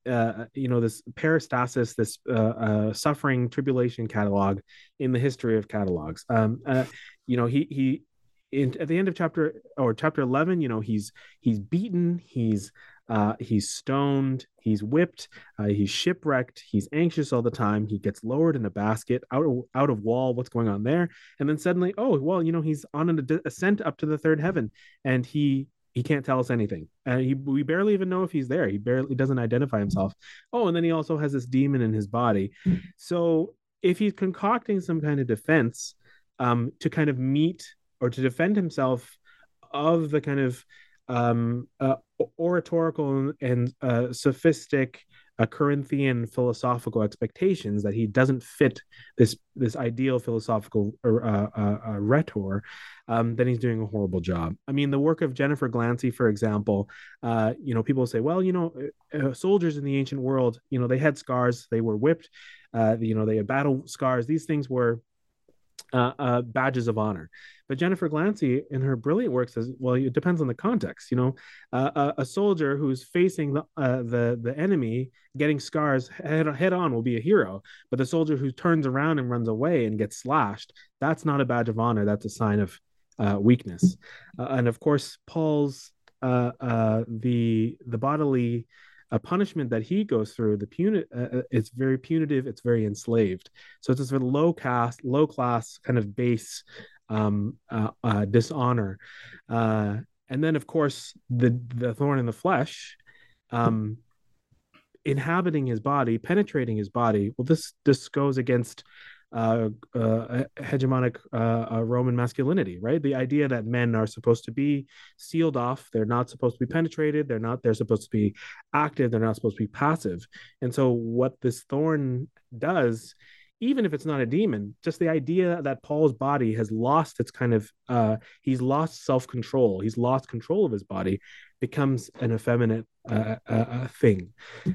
uh, you know this peristasis, this uh, uh, suffering tribulation catalog in the history of catalogs. Um, uh, you know he he in, at the end of chapter or chapter 11 you know he's he's beaten he's uh, he's stoned, he's whipped, uh, he's shipwrecked, he's anxious all the time. He gets lowered in a basket out of, out of wall. What's going on there? And then suddenly, oh well, you know, he's on an ascent up to the third heaven, and he he can't tell us anything. And he we barely even know if he's there. He barely doesn't identify himself. Oh, and then he also has this demon in his body. So if he's concocting some kind of defense um, to kind of meet or to defend himself of the kind of um, uh, oratorical and uh, sophistic uh, Corinthian philosophical expectations that he doesn't fit this this ideal philosophical uh, uh, uh, rhetor, um, then he's doing a horrible job. I mean, the work of Jennifer Glancy, for example, you know, people say, well, you know, soldiers in the ancient world, you know, they had scars, they were whipped, you know, they had battle scars. These things were uh, uh, badges of honor. But Jennifer Glancy, in her brilliant work, says, "Well, it depends on the context. You know, uh, a, a, soldier who's facing the, uh, the the enemy, getting scars head head on, will be a hero. But the soldier who turns around and runs away and gets slashed, that's not a badge of honor. That's a sign of uh, weakness. Uh, and of course, Paul's the the bodily a punishment that he goes through the puni- uh, uh, it's very punitive it's very enslaved. So it's a sort of low caste low class kind of base um, uh, uh, dishonor. Uh, and then of course the the thorn in the flesh um, inhabiting his body penetrating his body. Well this this goes against uh, uh, hegemonic uh, uh, Roman masculinity, right? The idea that men are supposed to be sealed off, they're not supposed to be penetrated, they're not, they're supposed to be active, they're not supposed to be passive. And so, what this thorn does, even if it's not a demon, just the idea that Paul's body has lost its kind of, uh, he's lost self control, he's lost control of his body, becomes an effeminate thing.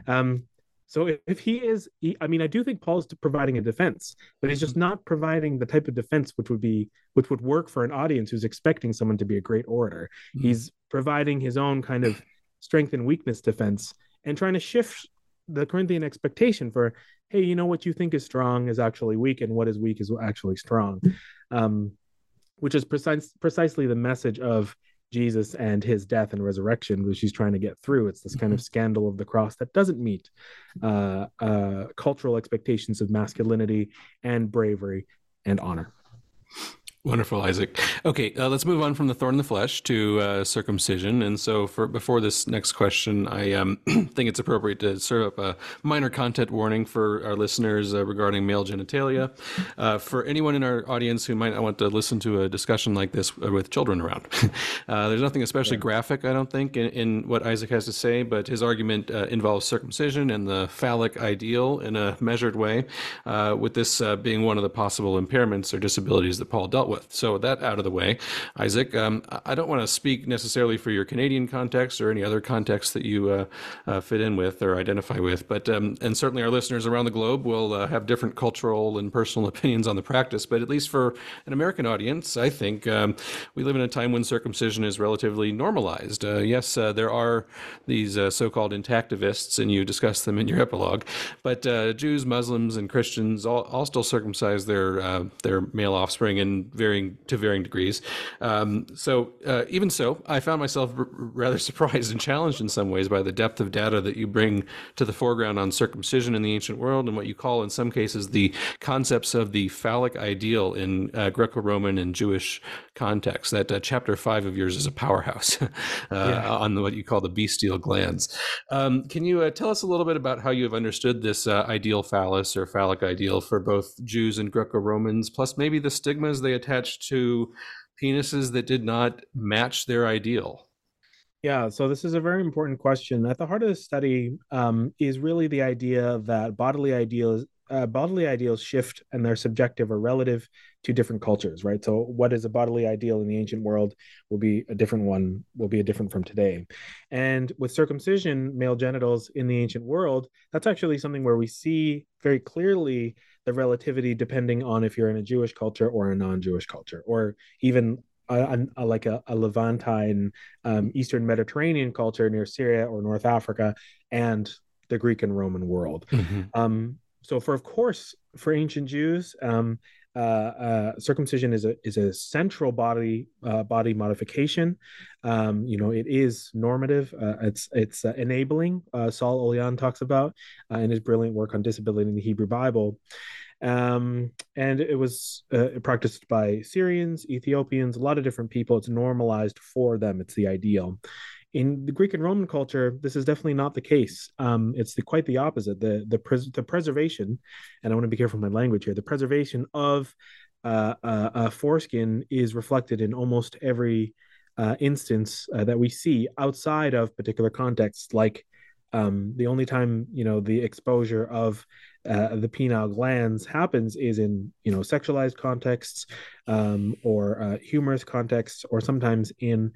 Um, so if, if he is, he, I mean, I do think Paul's providing a defense, but he's just not providing the type of defense which would be which would work for an audience who's expecting someone to be a great orator. Mm-hmm. He's providing his own kind of strength and weakness defense and trying to shift the Corinthian expectation for, hey, you know what you think is strong is actually weak, and what is weak is actually strong, um, which is precise, precisely the message of Jesus and his death and resurrection, which she's trying to get through. It's this kind of mm-hmm. scandal of the cross that doesn't meet uh, uh, cultural expectations of masculinity and bravery and honor. Wonderful, Isaac. Okay, uh, let's move on from the thorn in the flesh to uh, circumcision. And so, for before this next question, I um, think it's appropriate to serve up a minor content warning for our listeners uh, regarding male genitalia. Uh, for anyone in our audience who might not want to listen to a discussion like this uh, with children around, uh, there's nothing especially yeah. graphic, I don't think, in, in, what Isaac has to say. But his argument involves circumcision and the phallic ideal in a measured way, with this being one of the possible impairments or disabilities that Paul dealt with with. So that out of the way, Isaac, um, I don't want to speak necessarily for your Canadian context or any other context that you uh, uh, fit in with or identify with, but um, and certainly our listeners around the globe will uh, have different cultural and personal opinions on the practice. But at least for an American audience, I think um, we live in a time when circumcision is relatively normalized. Uh, yes, uh, there are these uh, so-called intactivists, and you discuss them in your epilogue, but Jews, Muslims, and Christians all, all still circumcise their their male offspring in varying to varying degrees. Um, so uh, even so, I found myself r- rather surprised and challenged in some ways by the depth of data that you bring to the foreground on circumcision in the ancient world and what you call, in some cases, the concepts of the phallic ideal in uh, Greco-Roman and Jewish context. That uh, chapter five of yours is a powerhouse uh, yeah. on the, what you call the bestial glands. Um, can you uh, tell us a little bit about how you have understood this uh, ideal phallus or phallic ideal for both Jews and Greco-Romans, plus maybe the stigmas they attach attached to penises that did not match their ideal? Yeah, so this is a very important question. At the heart of the study um, is really the idea that bodily ideals, uh, bodily ideals shift and they're subjective or relative to different cultures, right? So, what is a bodily ideal in the ancient world will be a different one, will be a different from today. And with circumcision, male genitals in the ancient world, that's actually something where we see very clearly the relativity depending on if you're in a Jewish culture or a non-Jewish culture, or even a, a, like a, a Levantine um, Eastern Mediterranean culture near Syria or North Africa, and the Greek and Roman world. Mm-hmm. Um, so, for of course, for ancient Jews, um, uh, uh, circumcision is a is a central body uh, body modification. Um, you know, it is normative. Uh, it's it's uh, enabling. Saul Olyan talks about in his brilliant work on disability in the Hebrew Bible. Um, and it was practiced by Syrians, Ethiopians, a lot of different people. It's normalized for them. It's the ideal in the Greek and Roman culture, this is definitely not the case. Um, it's the, quite the opposite. The the, pres- the preservation, and I want to be careful with my language here. The preservation of uh, uh, uh, foreskin is reflected in almost every uh, instance uh, that we see outside of particular contexts. Like um, the only time you know the exposure of uh, the penile glands happens is in you know sexualized contexts um, or humorous contexts, or sometimes in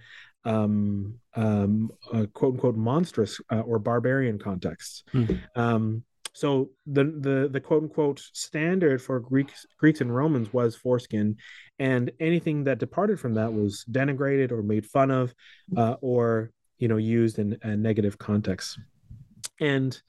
um, um, uh, quote unquote monstrous uh, or barbarian contexts. Mm-hmm. Um, so the the the quote unquote standard for Greeks Greeks and Romans was foreskin, and anything that departed from that was denigrated or made fun of, uh, or you know used in a negative context. And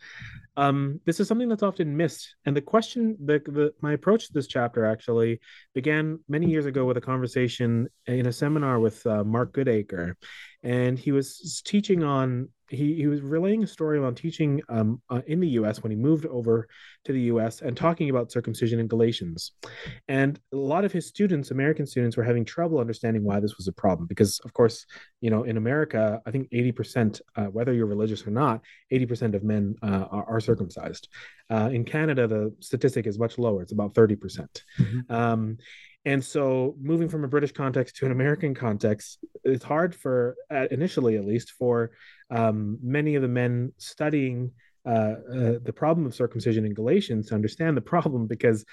um, this is something that's often missed. And the question, the, the my approach to this chapter actually began many years ago with a conversation in a seminar with uh, Mark Goodacre, and he was teaching on he he was relaying a story about teaching um, uh, in the U.S. when he moved over to the U.S. and talking about circumcision in Galatians, and a lot of his students, American students, were having trouble understanding why this was a problem because, of course, you know, in America, I think eighty percent, uh, whether you're religious or not, eighty percent of men uh, are, are, circumcised. Uh, in Canada, the statistic is much lower; it's about thirty percent. Mm-hmm. Um, and so, moving from a British context to an American context, it's hard for, uh, initially at least, for um, many of the men studying uh, uh, the problem of circumcision in Galatians to understand the problem because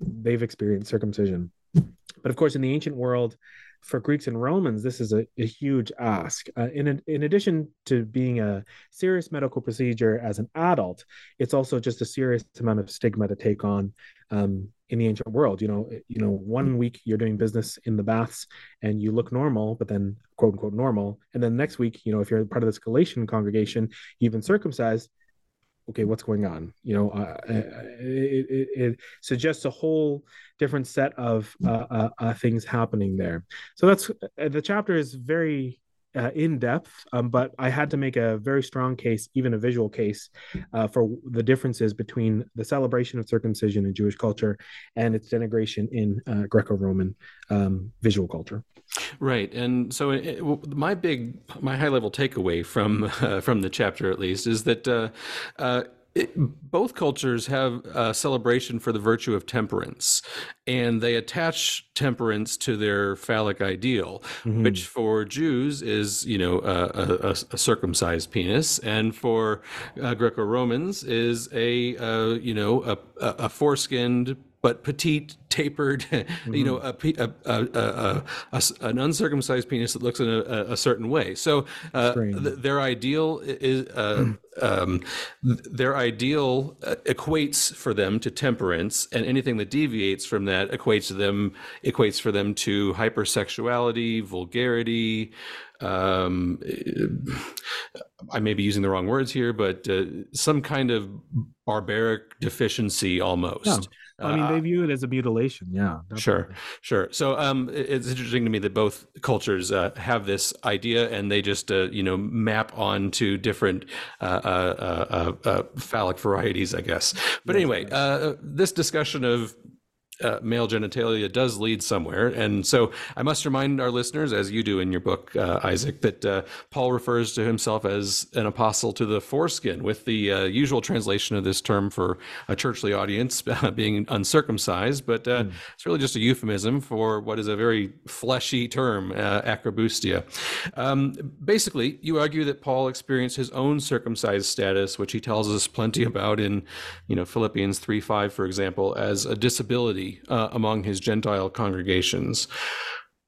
they've experienced circumcision. But of course, in the ancient world, for Greeks and Romans, this is a, a huge ask. Uh, in, in addition to being a serious medical procedure as an adult, it's also just a serious amount of stigma to take on um, in the ancient world. You know, you know, one week you're doing business in the baths and you look normal, but then quote unquote normal, and then next week, you know, if you're part of this Galatian congregation, you've been circumcised. Okay, what's going on? You know, uh, uh it, it, it, suggests a whole different set of uh, uh, uh things happening there. So that's uh, the chapter is very uh, in depth, um, but I had to make a very strong case, even a visual case, uh, for the differences between the celebration of circumcision in Jewish culture and its denigration in uh, Greco-Roman um, visual culture. Right, and so it, my big, my high-level takeaway from from the chapter, at least, is that uh, uh, it, both cultures have a celebration for the virtue of temperance, and they attach temperance to their phallic ideal, mm-hmm. which for Jews is, you know, a, a, a circumcised penis, and for uh, Greco Romans is a, uh, you know, a, a foreskinned but petite, tapered, mm-hmm. you know, a, a, a, an uncircumcised penis that looks in a, certain way. So uh, th- their ideal is uh, um, their ideal uh, equates for them to temperance, and anything that deviates from that equates to them equates for them to hypersexuality, vulgarity. Um, I may be using the wrong words here, but uh, some kind of barbaric deficiency almost. Yeah. I mean, they uh, view it as a mutilation. Yeah. Definitely. Sure. Sure. So um, it's interesting to me that both cultures uh, have this idea and they just, uh, you know, map onto different uh, uh, uh phallic varieties, I guess. But anyway, this discussion of uh, male genitalia does lead somewhere. And so I must remind our listeners, as you do in your book, uh, Isaac, that uh, Paul refers to himself as an apostle to the foreskin, with the uh, usual translation of this term for a churchly audience being uncircumcised. But mm. it's really just a euphemism for what is a very fleshy term, uh, acrobustia. Um, basically, you argue that Paul experienced his own circumcised status, which he tells us plenty about in, you know, Philippians 3 5, for example, as a disability uh, among his Gentile congregations.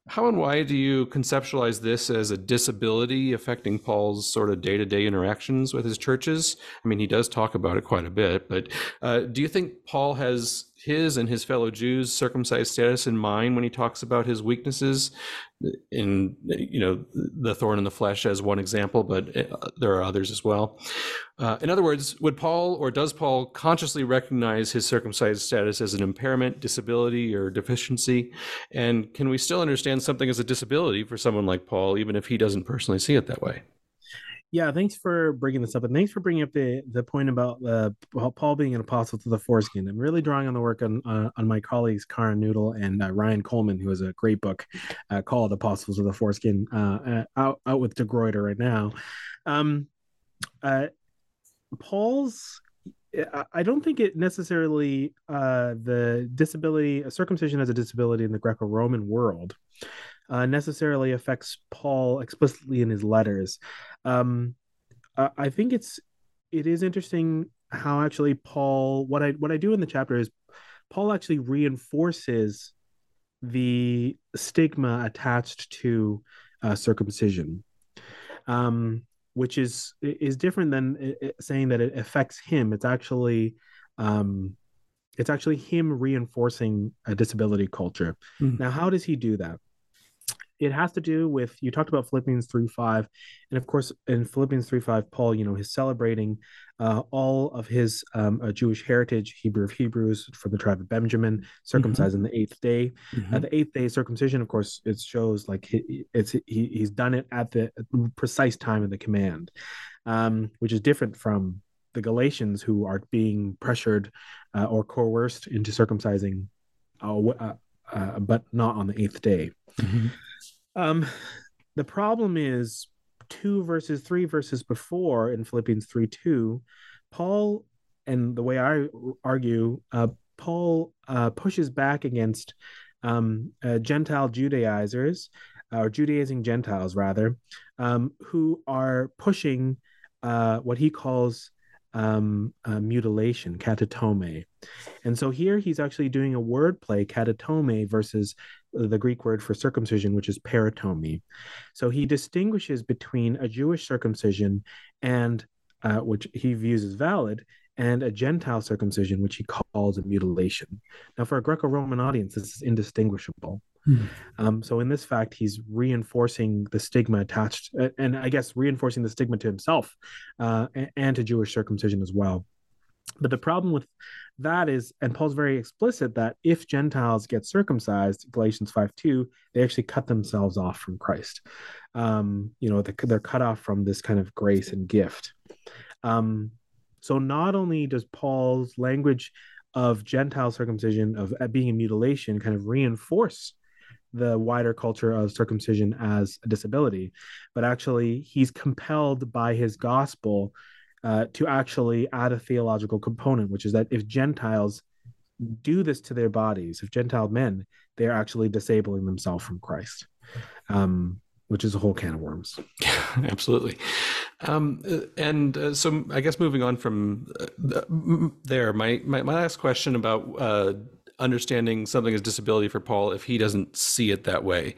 How and why do you conceptualize this as a disability affecting Paul's sort of day to day interactions with his churches? I mean, he does talk about it quite a bit, but uh, do you think Paul has his and his fellow Jews' circumcised status in mind when he talks about his weaknesses? In you know the thorn in the flesh as one example, but uh, there are others as well. Uh, in other words, would Paul or does Paul consciously recognize his circumcised status as an impairment, disability, or deficiency? And can we still understand something as a disability for someone like Paul, even if he doesn't personally see it that way? Yeah, thanks for bringing this up, and thanks for bringing up the the point about uh, Paul being an apostle to the foreskin. I'm really drawing on the work on uh, on my colleagues Karin Neutel and uh, Ryan Collman, who has a great book uh, called "Apostles of the Foreskin," uh, uh, out out with De Gruyter right now. Um, Paul's I don't think it necessarily the disability circumcision as a disability in the Greco-Roman world uh, necessarily affects Paul explicitly in his letters. Um, I think it's it is interesting how actually Paul what I what I do in the chapter is Paul actually reinforces the stigma attached to uh, circumcision, um, which is is different than saying that it affects him. It's actually um, it's actually him reinforcing a disability culture. Mm. Now, how does he do that? It has to do with you talked about Philippians 3 5. And of course, in Philippians 3 5, Paul, you know, he's celebrating uh, all of his um, uh, Jewish heritage, Hebrew of Hebrews from the tribe of Benjamin, circumcised mm-hmm. on the eighth day. Mm-hmm. Uh, the eighth day circumcision, of course, it shows like he, it's he, he's done it at the precise time of the command, um, which is different from the Galatians who are being pressured uh, or coerced into circumcising, uh, uh, but not on the eighth day. Mm-hmm. Um, the problem is two verses, three verses before in Philippians 3 2, Paul, and the way I argue, uh, Paul uh, pushes back against um, uh, Gentile Judaizers, or Judaizing Gentiles rather, um, who are pushing uh, what he calls um, uh, mutilation, katatome. And so here he's actually doing a wordplay, katatome versus the Greek word for circumcision, which is peritome. So he distinguishes between a Jewish circumcision and uh, which he views as valid, and a Gentile circumcision, which he calls a mutilation. Now, for a Greco Roman audience, this is indistinguishable. Hmm. Um, so, in this fact, he's reinforcing the stigma attached, and I guess reinforcing the stigma to himself uh, and to Jewish circumcision as well. But the problem with that is, and Paul's very explicit that if Gentiles get circumcised, Galatians 5 2, they actually cut themselves off from Christ. Um, you know, they're cut off from this kind of grace and gift. Um, so not only does Paul's language of Gentile circumcision, of being a mutilation, kind of reinforce the wider culture of circumcision as a disability, but actually he's compelled by his gospel uh, to actually add a theological component, which is that if Gentiles do this to their bodies, if Gentile men, they're actually disabling themselves from Christ, um, which is a whole can of worms. Absolutely. Um, and uh, so I guess moving on from uh, there, my, my, my, last question about uh, understanding something as disability for Paul if he doesn't see it that way.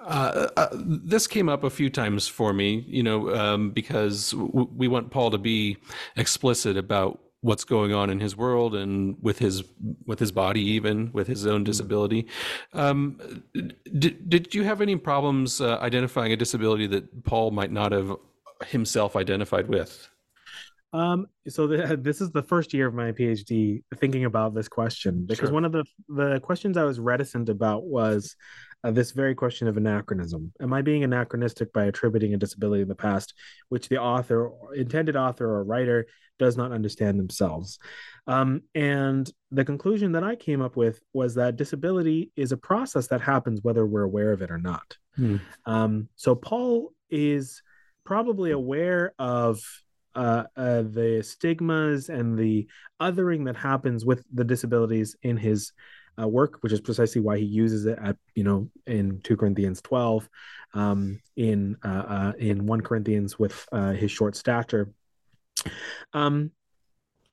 Uh, uh, this came up a few times for me, you know, um, because w- we want Paul to be explicit about what's going on in his world and with his with his body even with his own disability um, did, did you have any problems uh, identifying a disability that paul might not have himself identified with um, so the, this is the first year of my PhD thinking about this question because sure. one of the the questions I was reticent about was uh, this very question of anachronism. Am I being anachronistic by attributing a disability in the past, which the author, intended author, or writer does not understand themselves? Um, and the conclusion that I came up with was that disability is a process that happens whether we're aware of it or not. Hmm. Um, so Paul is probably aware of uh, uh, the stigmas and the othering that happens with the disabilities in his uh, work, which is precisely why he uses it at you know in two Corinthians twelve, um, in uh, uh, in one Corinthians with uh, his short stature. Um,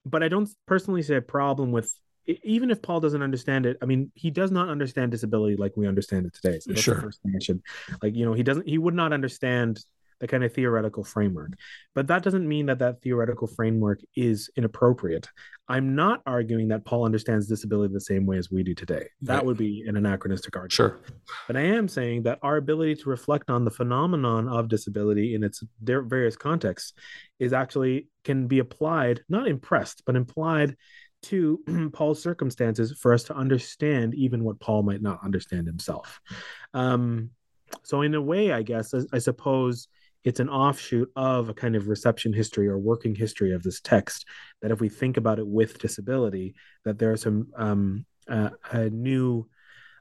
but I don't personally see a problem with even if Paul doesn't understand it, I mean, he does not understand disability like we understand it today. So sure. the first thing I should like. You know, he doesn't. He would not understand the kind of theoretical framework. But that doesn't mean that that theoretical framework is inappropriate. I'm not arguing that Paul understands disability the same way as we do today. That right. would be an anachronistic argument. Sure. But I am saying that our ability to reflect on the phenomenon of disability in its various contexts is actually can be applied, not impressed, but implied to Paul's circumstances for us to understand even what Paul might not understand himself. Um, so, in a way, I guess, I, I suppose it's an offshoot of a kind of reception history or working history of this text that if we think about it with disability that there are some um, uh, uh, new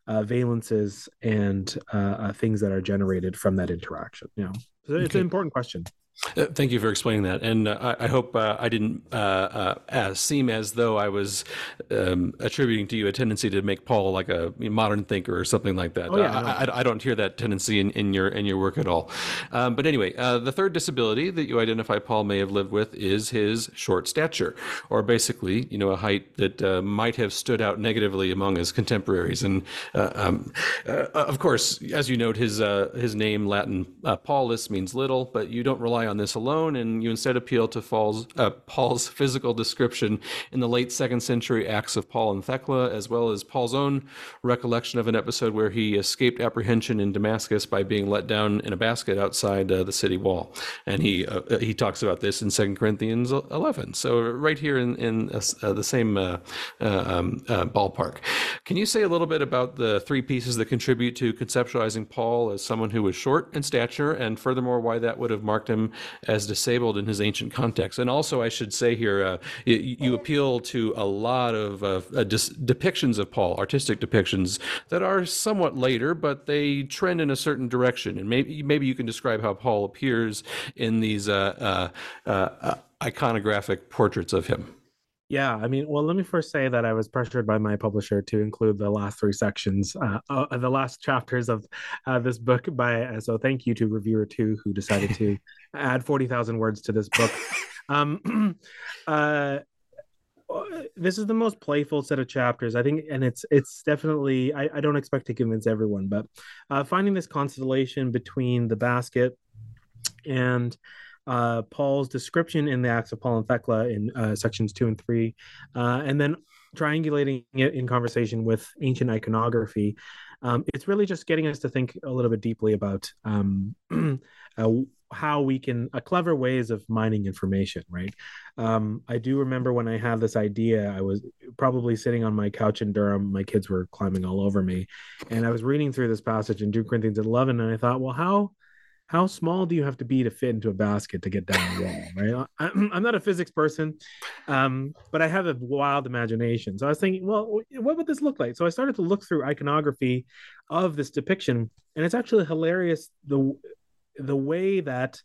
uh, valences and uh, uh, things that are generated from that interaction you know? So it's an important question thank you for explaining that, and uh, I, I, hope uh, I didn't uh, uh seem as though I was um, attributing to you a tendency to make Paul like a modern thinker or something like that. Oh, yeah, I, I, I, don't hear that tendency in, in, your in your work at all. Um, but anyway, uh, the third disability that you identify Paul may have lived with is his short stature, or basically, you know, a height that might have stood out negatively among his contemporaries. And um, of course, as you note, his his name Latin Paulus means little, but you don't rely rely on this alone, and you instead appeal to Paul's, uh, Paul's physical description in the late second century Acts of Paul and Thecla, as well as Paul's own recollection of an episode where he escaped apprehension in Damascus by being let down in a basket outside uh, the city wall. And he uh, uh, he talks about this in Second Corinthians 11. So right here in, in uh, the same um, ballpark. Can you say a little bit about the three pieces that contribute to conceptualizing Paul as someone who was short in stature, and furthermore, why that would have marked him as disabled in his ancient context? And also, I should say here, uh, you, you, appeal to a lot of uh, uh, dis- depictions of Paul, artistic depictions that are somewhat later, but they trend in a certain direction. And maybe maybe you can describe how Paul appears in these uh, uh, iconographic portraits of him. Yeah, I mean, well, let me first say that I was pressured by my publisher to include the last three sections, uh, uh, the last chapters of uh, this book. By uh, so, thank you to reviewer two who decided to add forty thousand words to this book. Um, uh, this is the most playful set of chapters, I think, and it's it's definitely. I, I don't expect to convince everyone, but uh, finding this constellation between the basket and uh, Paul's description in the Acts of Paul and Thecla in uh, sections two and three, uh, and then triangulating it in conversation with ancient iconography. Um, it's really just getting us to think a little bit deeply about um, uh, how we can uh, clever ways of mining information right um, i do remember when i had this idea i was probably sitting on my couch in durham my kids were climbing all over me and i was reading through this passage in 2 corinthians 11 and i thought well how how small do you have to be to fit into a basket to get down the wall right? I'm not a physics person um, but i have a wild imagination. So i was thinking well what would this look like? So i started to look through iconography of this depiction and it's actually hilarious the the way that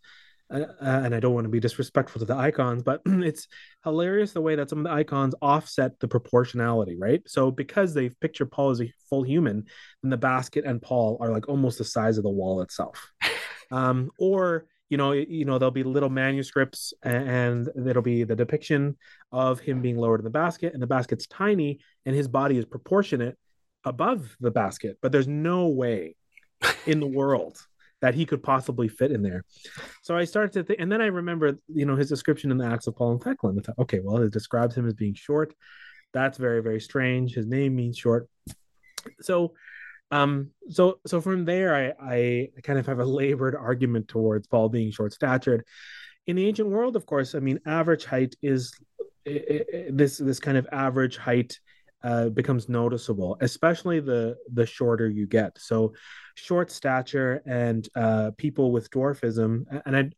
uh, uh and I don't want to be disrespectful to the icons, but it's hilarious the way that some of the icons offset the proportionality, right? So because they picture Paul as a full human, then the basket and Paul are like almost the size of the wall itself um, or you know you know there'll be little manuscripts and there'll be the depiction of him being lowered in the basket and the basket's tiny and his body is proportionate above the basket but there's no way in the world that he could possibly fit in there. So i started to think and then i remember you know his description in the acts of paul and thecla okay well it describes him as being short. That's very very strange. His name means short. So um, so so from there, I I kind of have a labored argument towards Paul being short statured. In the ancient world, of course, I mean, average height is this this kind of average height uh, becomes noticeable, especially the the shorter you get. So, short stature and uh, people with dwarfism, and I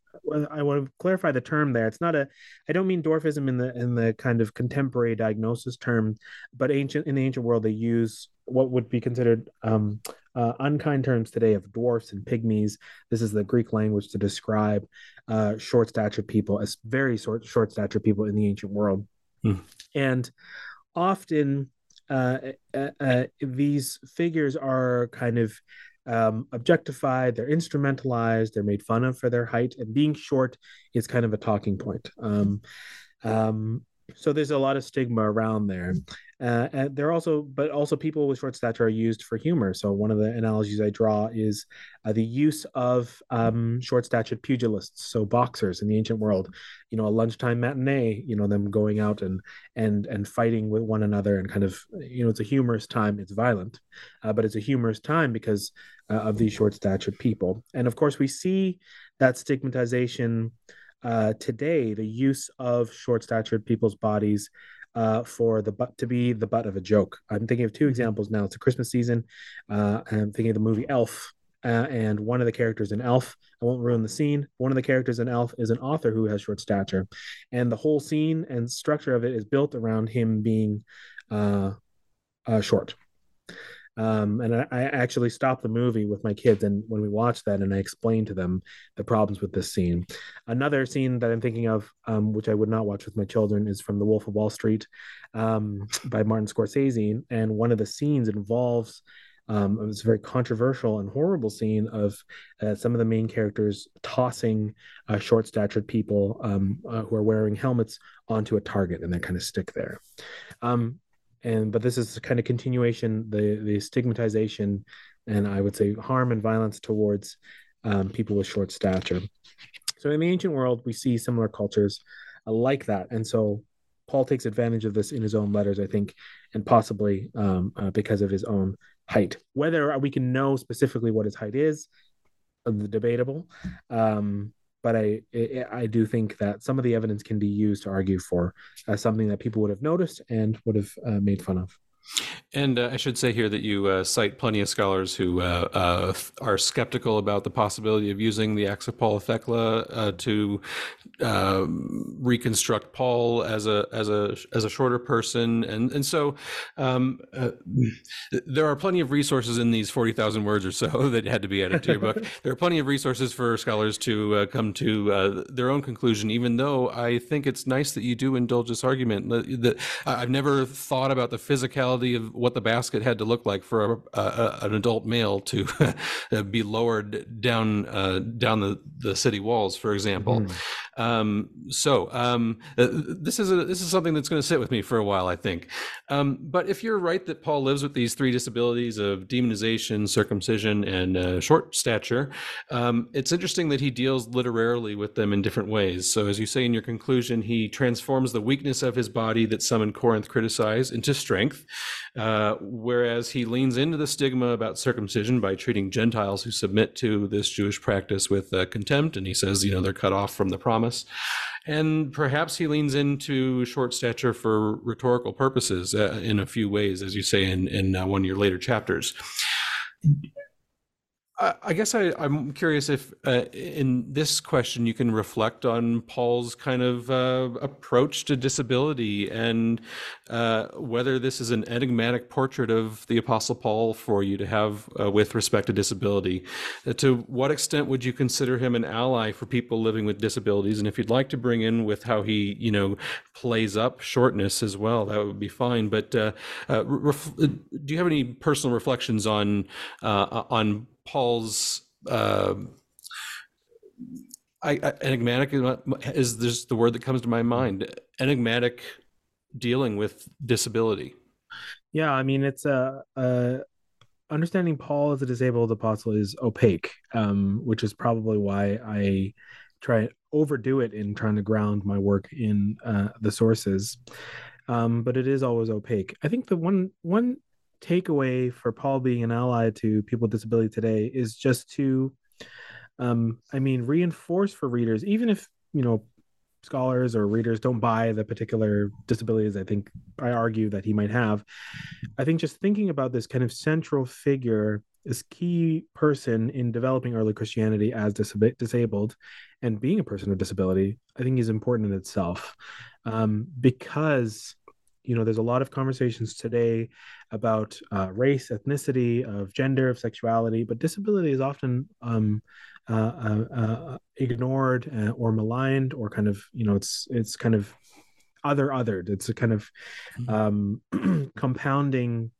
I want to clarify the term there. It's not a I don't mean dwarfism in the in the kind of contemporary diagnosis term, but ancient in the ancient world they use what would be considered um, uh, unkind terms today of dwarfs and pygmies. This is the Greek language to describe uh, short stature people as very short short stature people in the ancient world, hmm. and often uh, uh, uh, these figures are kind of um, objectified, they're instrumentalized, they're made fun of for their height, and being short is kind of a talking point. Um, um, so there's a lot of stigma around there. Uh, and they're also, but also people with short stature are used for humor. So one of the analogies I draw is uh, the use of um, short statured pugilists, so boxers in the ancient world. You know, a lunchtime matinee. You know, them going out and and and fighting with one another, and kind of, you know, it's a humorous time. It's violent, uh, but it's a humorous time because uh, of these short statured people. And of course, we see that stigmatization uh, today. The use of short statured people's bodies uh, for the butt to be the butt of a joke. I'm thinking of two mm-hmm. examples now. It's a Christmas season. Uh, I'm thinking of the movie Elf. Uh, and one of the characters in Elf, I won't ruin the scene. One of the characters in Elf is an author who has short stature, and the whole scene and structure of it is built around him being uh, uh, short. Um, and I, I, actually stopped the movie with my kids, and when we watched that, and I explained to them the problems with this scene. Another scene that I'm thinking of, um, which I would not watch with my children, is from The Wolf of Wall Street um, by Martin Scorsese, and one of the scenes involves. Um, it was a very controversial and horrible scene of uh, some of the main characters tossing uh, short statured people um, uh, who are wearing helmets onto a target and they kind of stick there. Um, and but this is kind of continuation the the stigmatization and i would say harm and violence towards um, people with short stature So in the ancient world, we see similar cultures uh, like that, and so Paul takes advantage of this in his own letters, I think, and possibly um, uh, because of his own height. Whether we can know specifically what his height is, uh, debatable. Um, but I, I do think that some of the evidence can be used to argue for uh, something that people would have noticed and would have uh, made fun of. And uh, I should say here that you uh, cite plenty of scholars who uh, uh are skeptical about the possibility of using the Acts of Paul of Thecla uh, to um, reconstruct Paul as a as a as a shorter person, and and so um, uh, there are plenty of resources in these forty thousand words or so that had to be added to your book. there are plenty of resources for scholars to come to their own conclusion. Even though I think it's nice that you do indulge this argument that I've never thought about the physicality of what the basket had to look like for a, a, an adult male to be lowered down uh, down the, the city walls, for example. Mm. Um, so um, uh, this is a, this is something that's going to sit with me for a while, I think. Um, but if you're right that Paul lives with these three disabilities of demonization, circumcision, and uh, short stature, um, it's interesting that he deals literarily with them in different ways. So as you say in your conclusion, he transforms the weakness of his body that some in Corinth criticize into strength. Uh, whereas he leans into the stigma about circumcision by treating Gentiles who submit to this Jewish practice with uh, contempt, and he says, you know, they're cut off from the promise. And perhaps he leans into short stature for rhetorical purposes uh, in a few ways, as you say in, in uh, one of your later chapters. I guess I, am curious if, uh, in this question, you can reflect on Paul's kind of uh, approach to disability and uh, whether this is an enigmatic portrait of the Apostle Paul for you to have uh, with respect to disability. Uh, to what extent would you consider him an ally for people living with disabilities? And if you'd like to bring in with how he, you know, plays up shortness as well, that would be fine. But uh, ref- do you have any personal reflections on on Paul's uh, I, I, enigmatic is this the word that comes to my mind. Enigmatic dealing with disability. Yeah, I mean it's a, a understanding Paul as a disabled apostle is opaque, um, which is probably why I try to overdo it in trying to ground my work in uh, the sources. Um, but it is always opaque. I think the one one takeaway for Paul being an ally to people with disability today is just to, um, I mean, reinforce for readers, even if you know scholars or readers don't buy the particular disabilities I think I argue that he might have. I think just thinking about this kind of central figure, this key person in developing early Christianity as dis- disabled and being a person with disability, I think is important in itself um, because you know there's a lot of conversations today about uh, race ethnicity of gender of sexuality but disability is often um, uh, uh, uh ignored uh, or maligned or kind of you know it's it's kind of other othered it's a kind of mm-hmm. um, compounding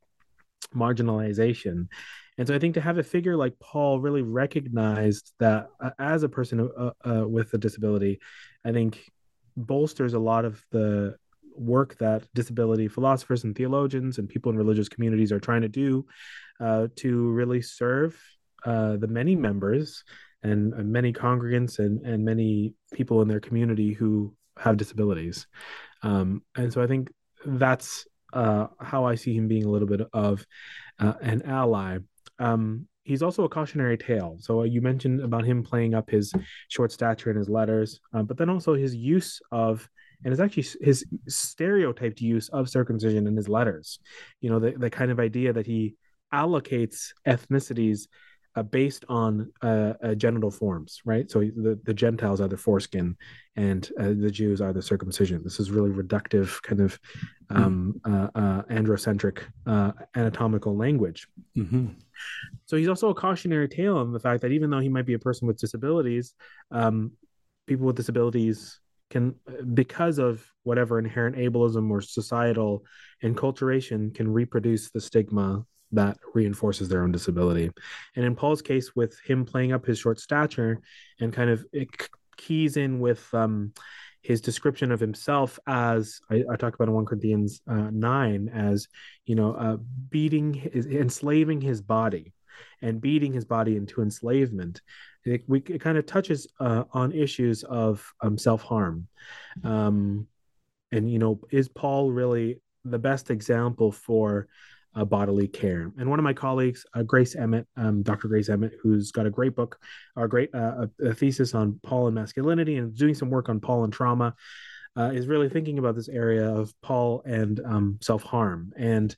marginalization and so i think to have a figure like paul really recognized that uh, as a person with a disability i think bolsters a lot of the work that disability philosophers and theologians and people in religious communities are trying to do uh, to really serve uh, the many members and, many congregants and, and many people in their community who have disabilities. Um, and so I think that's uh, how I see him being a little bit of uh, an ally. Um, he's also a cautionary tale. So uh, you mentioned about him playing up his short stature in his letters, uh, but then also his use of and it's actually his stereotyped use of circumcision in his letters. You know, the, the kind of idea that he allocates ethnicities uh, based on uh, uh, genital forms, right? So the, the Gentiles are the foreskin, and uh, the Jews are the circumcision. This is really reductive, kind of um, uh, uh, androcentric anatomical language. Mm-hmm. So he's also a cautionary tale on the fact that even though he might be a person with disabilities, um, people with disabilities can because of whatever inherent ableism or societal enculturation can reproduce the stigma that reinforces their own disability. And in paul's case with him playing up his short stature and kind of it keys in with um, his description of himself as I, I talk about in 1 Corinthians uh, 9 as you know uh, beating his, enslaving his body and beating his body into enslavement it, we, it kind of touches uh, on issues of um, self harm. Um, and, you know, is Paul really the best example for uh, bodily care. And one of my colleagues, uh, Grace Emmett, um, Dr. Grace Emmett, who's got a great book, a great uh, a, thesis on Paul and masculinity, and doing some work on Paul and trauma, uh, is really thinking about this area of Paul and um, self harm. And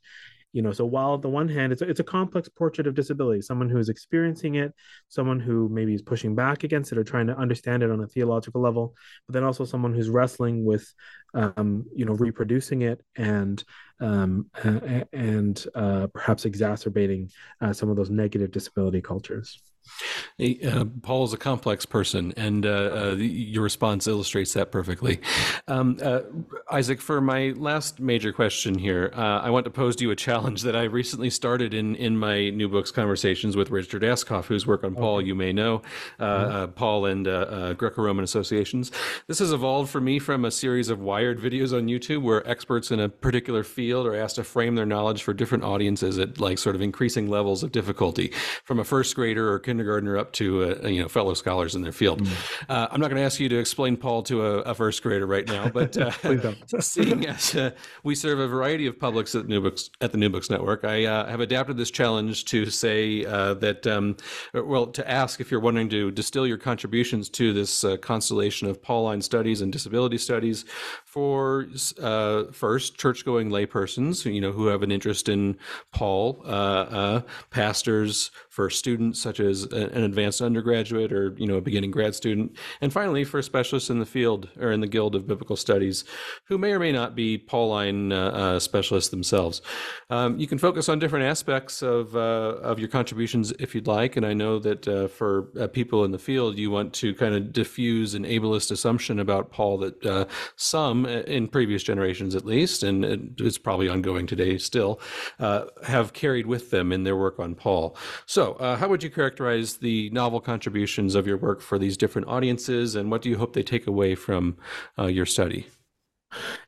you know so while on the one hand it's a, it's a complex portrait of disability someone who is experiencing it someone who maybe is pushing back against it or trying to understand it on a theological level but then also someone who's wrestling with um, you know reproducing it and um, and uh, perhaps exacerbating uh, some of those negative disability cultures uh, Paul is a complex person, and uh, uh, your response illustrates that perfectly. Um, uh, Isaac, for my last major question here, uh, I want to pose to you a challenge that I recently started in, in my new books conversations with Richard Ascough, whose work on Paul you may know, uh, mm-hmm. Paul and Greco Roman associations. This has evolved for me from a series of wired videos on YouTube where experts in a particular field are asked to frame their knowledge for different audiences at like sort of increasing levels of difficulty, from a first grader or kindergartner up to uh, you know fellow scholars in their field. Mm-hmm. Uh, I'm not going to ask you to explain Paul to a, a first grader right now, but uh, seeing as uh, we serve a variety of publics at New Books at the New Books Network, I uh, have adapted this challenge to say uh, that um, well to ask if you're wanting to distill your contributions to this constellation of Pauline studies and disability studies for first church-going laypersons, you know, who have an interest in Paul, pastors, for students such as an advanced undergraduate or you know a beginning grad student, and finally for specialists in the field or in the Guild of Biblical Studies, who may or may not be Pauline uh, uh, specialists themselves. Um, you can focus on different aspects of uh, of your contributions if you'd like, and I know that uh, for uh, people in the field, you want to kind of diffuse an ableist assumption about Paul that uh, some in previous generations at least, and it's probably ongoing today still, have carried with them in their work on Paul. So so, uh, how would you characterize the novel contributions of your work for these different audiences, and what do you hope they take away from uh, your study?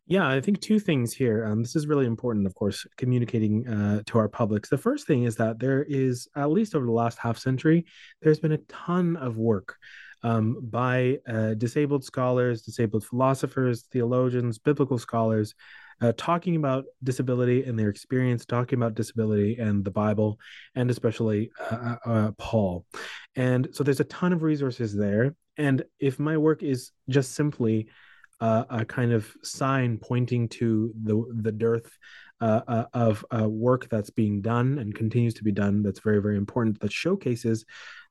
Yeah, I think two things here. Um, this is really important, of course, communicating uh, to our publics. The first thing is that there is, at least over the last half century, there's been a ton of work um, by uh, disabled scholars, disabled philosophers, theologians, biblical scholars uh, talking about disability and their experience, talking about disability and the Bible, and especially uh, uh, uh, Paul. And so there's a ton of resources there. And if my work is just simply uh, a kind of sign pointing to the the dearth uh, of uh, work that's being done and continues to be done. That's very very important. That showcases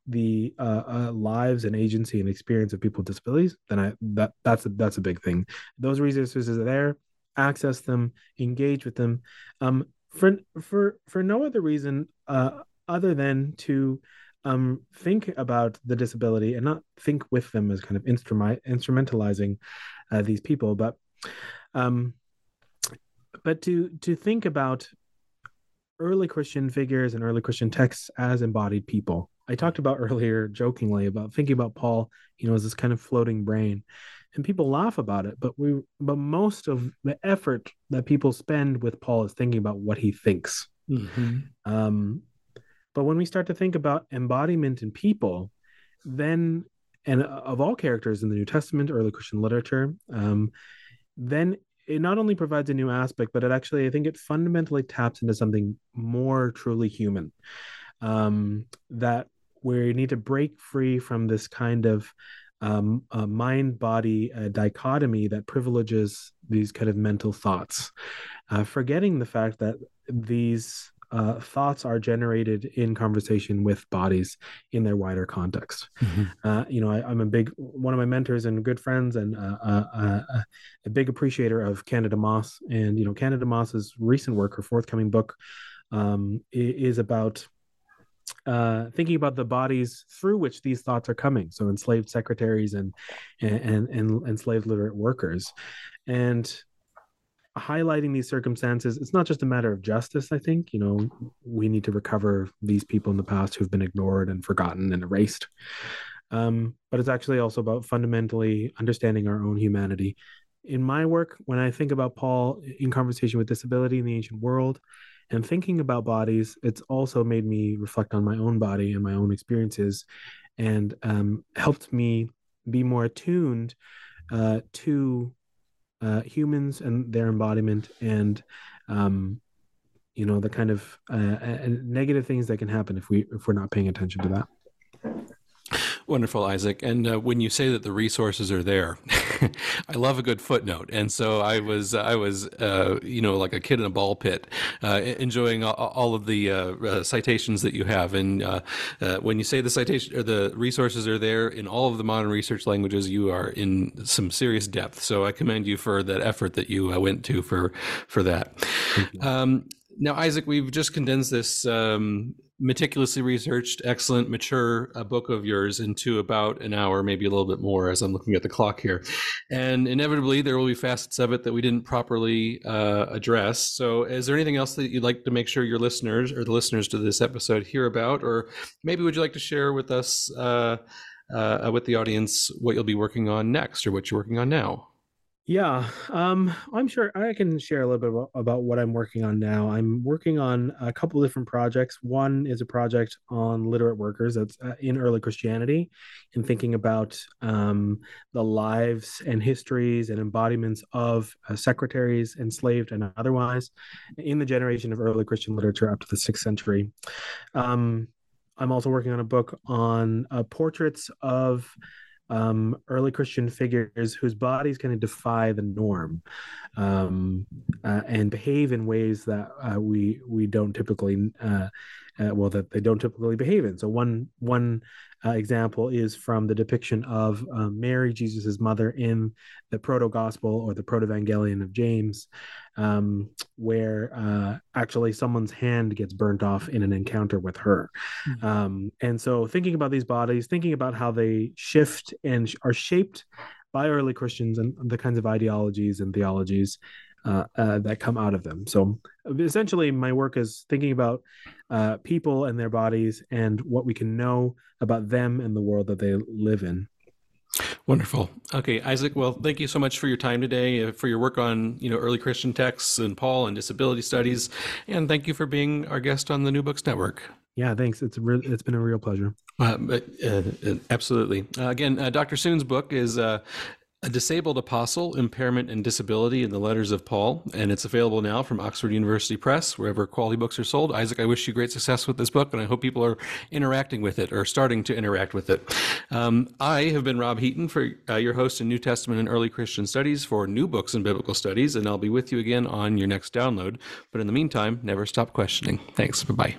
the uh, lives and agency and experience of people with disabilities. Then I that that's a, that's a big thing. Those resources are there access them, engage with them, um, for for for no other reason uh, other than to um, think about the disability and not think with them as kind of instrument instrumentalizing uh, these people, but um, but to to think about early Christian figures and early Christian texts as embodied people. I talked about earlier jokingly about thinking about Paul, you know, as this kind of floating brain and people laugh about it but we but most of the effort that people spend with paul is thinking about what he thinks mm-hmm. um, but when we start to think about embodiment in people then and of all characters in the new testament early christian literature um, then it not only provides a new aspect but it actually i think it fundamentally taps into something more truly human um, that we need to break free from this kind of um, mind body uh, dichotomy that privileges these kind of mental thoughts, uh, forgetting the fact that these uh, thoughts are generated in conversation with bodies in their wider context. Mm-hmm. Uh, you know, I, am a big one of my mentors and good friends, and uh, uh, a big appreciator of Candida Moss. And you know, Candida Moss's recent work, her forthcoming book, um, is about uh, thinking about the bodies through which these thoughts are coming. So enslaved secretaries and and and enslaved literate workers, and highlighting these circumstances. It's not just a matter of justice. I think you know we need to recover these people in the past who've been ignored and forgotten and erased. Um, but it's actually also about fundamentally understanding our own humanity. In my work, when I think about Paul in conversation with disability in the ancient world, and thinking about bodies, it's also made me reflect on my own body and my own experiences and um, helped me be more attuned uh, to uh, humans and their embodiment and um, you know the kind of uh, negative things that can happen if we if we're not paying attention to that Wonderful, Isaac. And uh, when you say that the resources are there, I love a good footnote. And so I was, I was, uh, you know, like a kid in a ball pit, uh, enjoying all, of the uh, uh, citations that you have. And uh, when you say the citation or the resources are there in all of the modern research languages, you are in some serious depth. So I commend you for that effort that you went to for for that. Um, now, Isaac, we've just condensed this um, meticulously researched, excellent, mature uh, book of yours into about an hour, maybe a little bit more as I'm looking at the clock here. And inevitably, there will be facets of it that we didn't properly uh, address. So, is there anything else that you'd like to make sure your listeners or the listeners to this episode hear about? Or maybe would you like to share with us, uh, uh with the audience, what you'll be working on next or what you're working on now? Yeah, um, I'm sure I can share a little bit about, about, what I'm working on now. I'm working on a couple different projects. One is a project on literate workers that's uh, in early Christianity and thinking about um, the lives and histories and embodiments of uh, secretaries, enslaved and otherwise, in the generation of early Christian literature up to the sixth century. Um, I'm also working on a book on uh, portraits of um, early Christian figures whose bodies kind of defy the norm um, uh, and behave in ways that uh, we we don't typically uh, uh well that they don't typically behave in. So one one uh, example is from the depiction of uh, Mary, Jesus's mother, in the proto gospel or the proto evangelion of James, um, where uh, actually someone's hand gets burnt off in an encounter with her. Mm-hmm. Um, and so, thinking about these bodies, thinking about how they shift and are shaped by early Christians and the kinds of ideologies and theologies uh, uh, that come out of them. So essentially, my work is thinking about uh, people and their bodies and what we can know about them and the world that they live in. Wonderful. Okay, Isaac. Well, thank you so much for your time today, uh, for your work on you know early Christian texts and Paul and disability studies, and thank you for being our guest on the New Books Network. Yeah, thanks. It's re- it's been a real pleasure. Uh, uh, absolutely. again, Dr. Soon's book is a Disabled Apostle, Impairment and Disability in the Letters of Paul, and it's available now from Oxford University Press, wherever quality books are sold. Isaac, I wish you great success with this book, and I hope people are interacting with it or starting to interact with it. Um, I have been Rob Heaton, for uh, your host in New Testament and Early Christian Studies for New Books in Biblical Studies, and I'll be with you again on your next download. But in the meantime, never stop questioning. Thanks. Bye bye.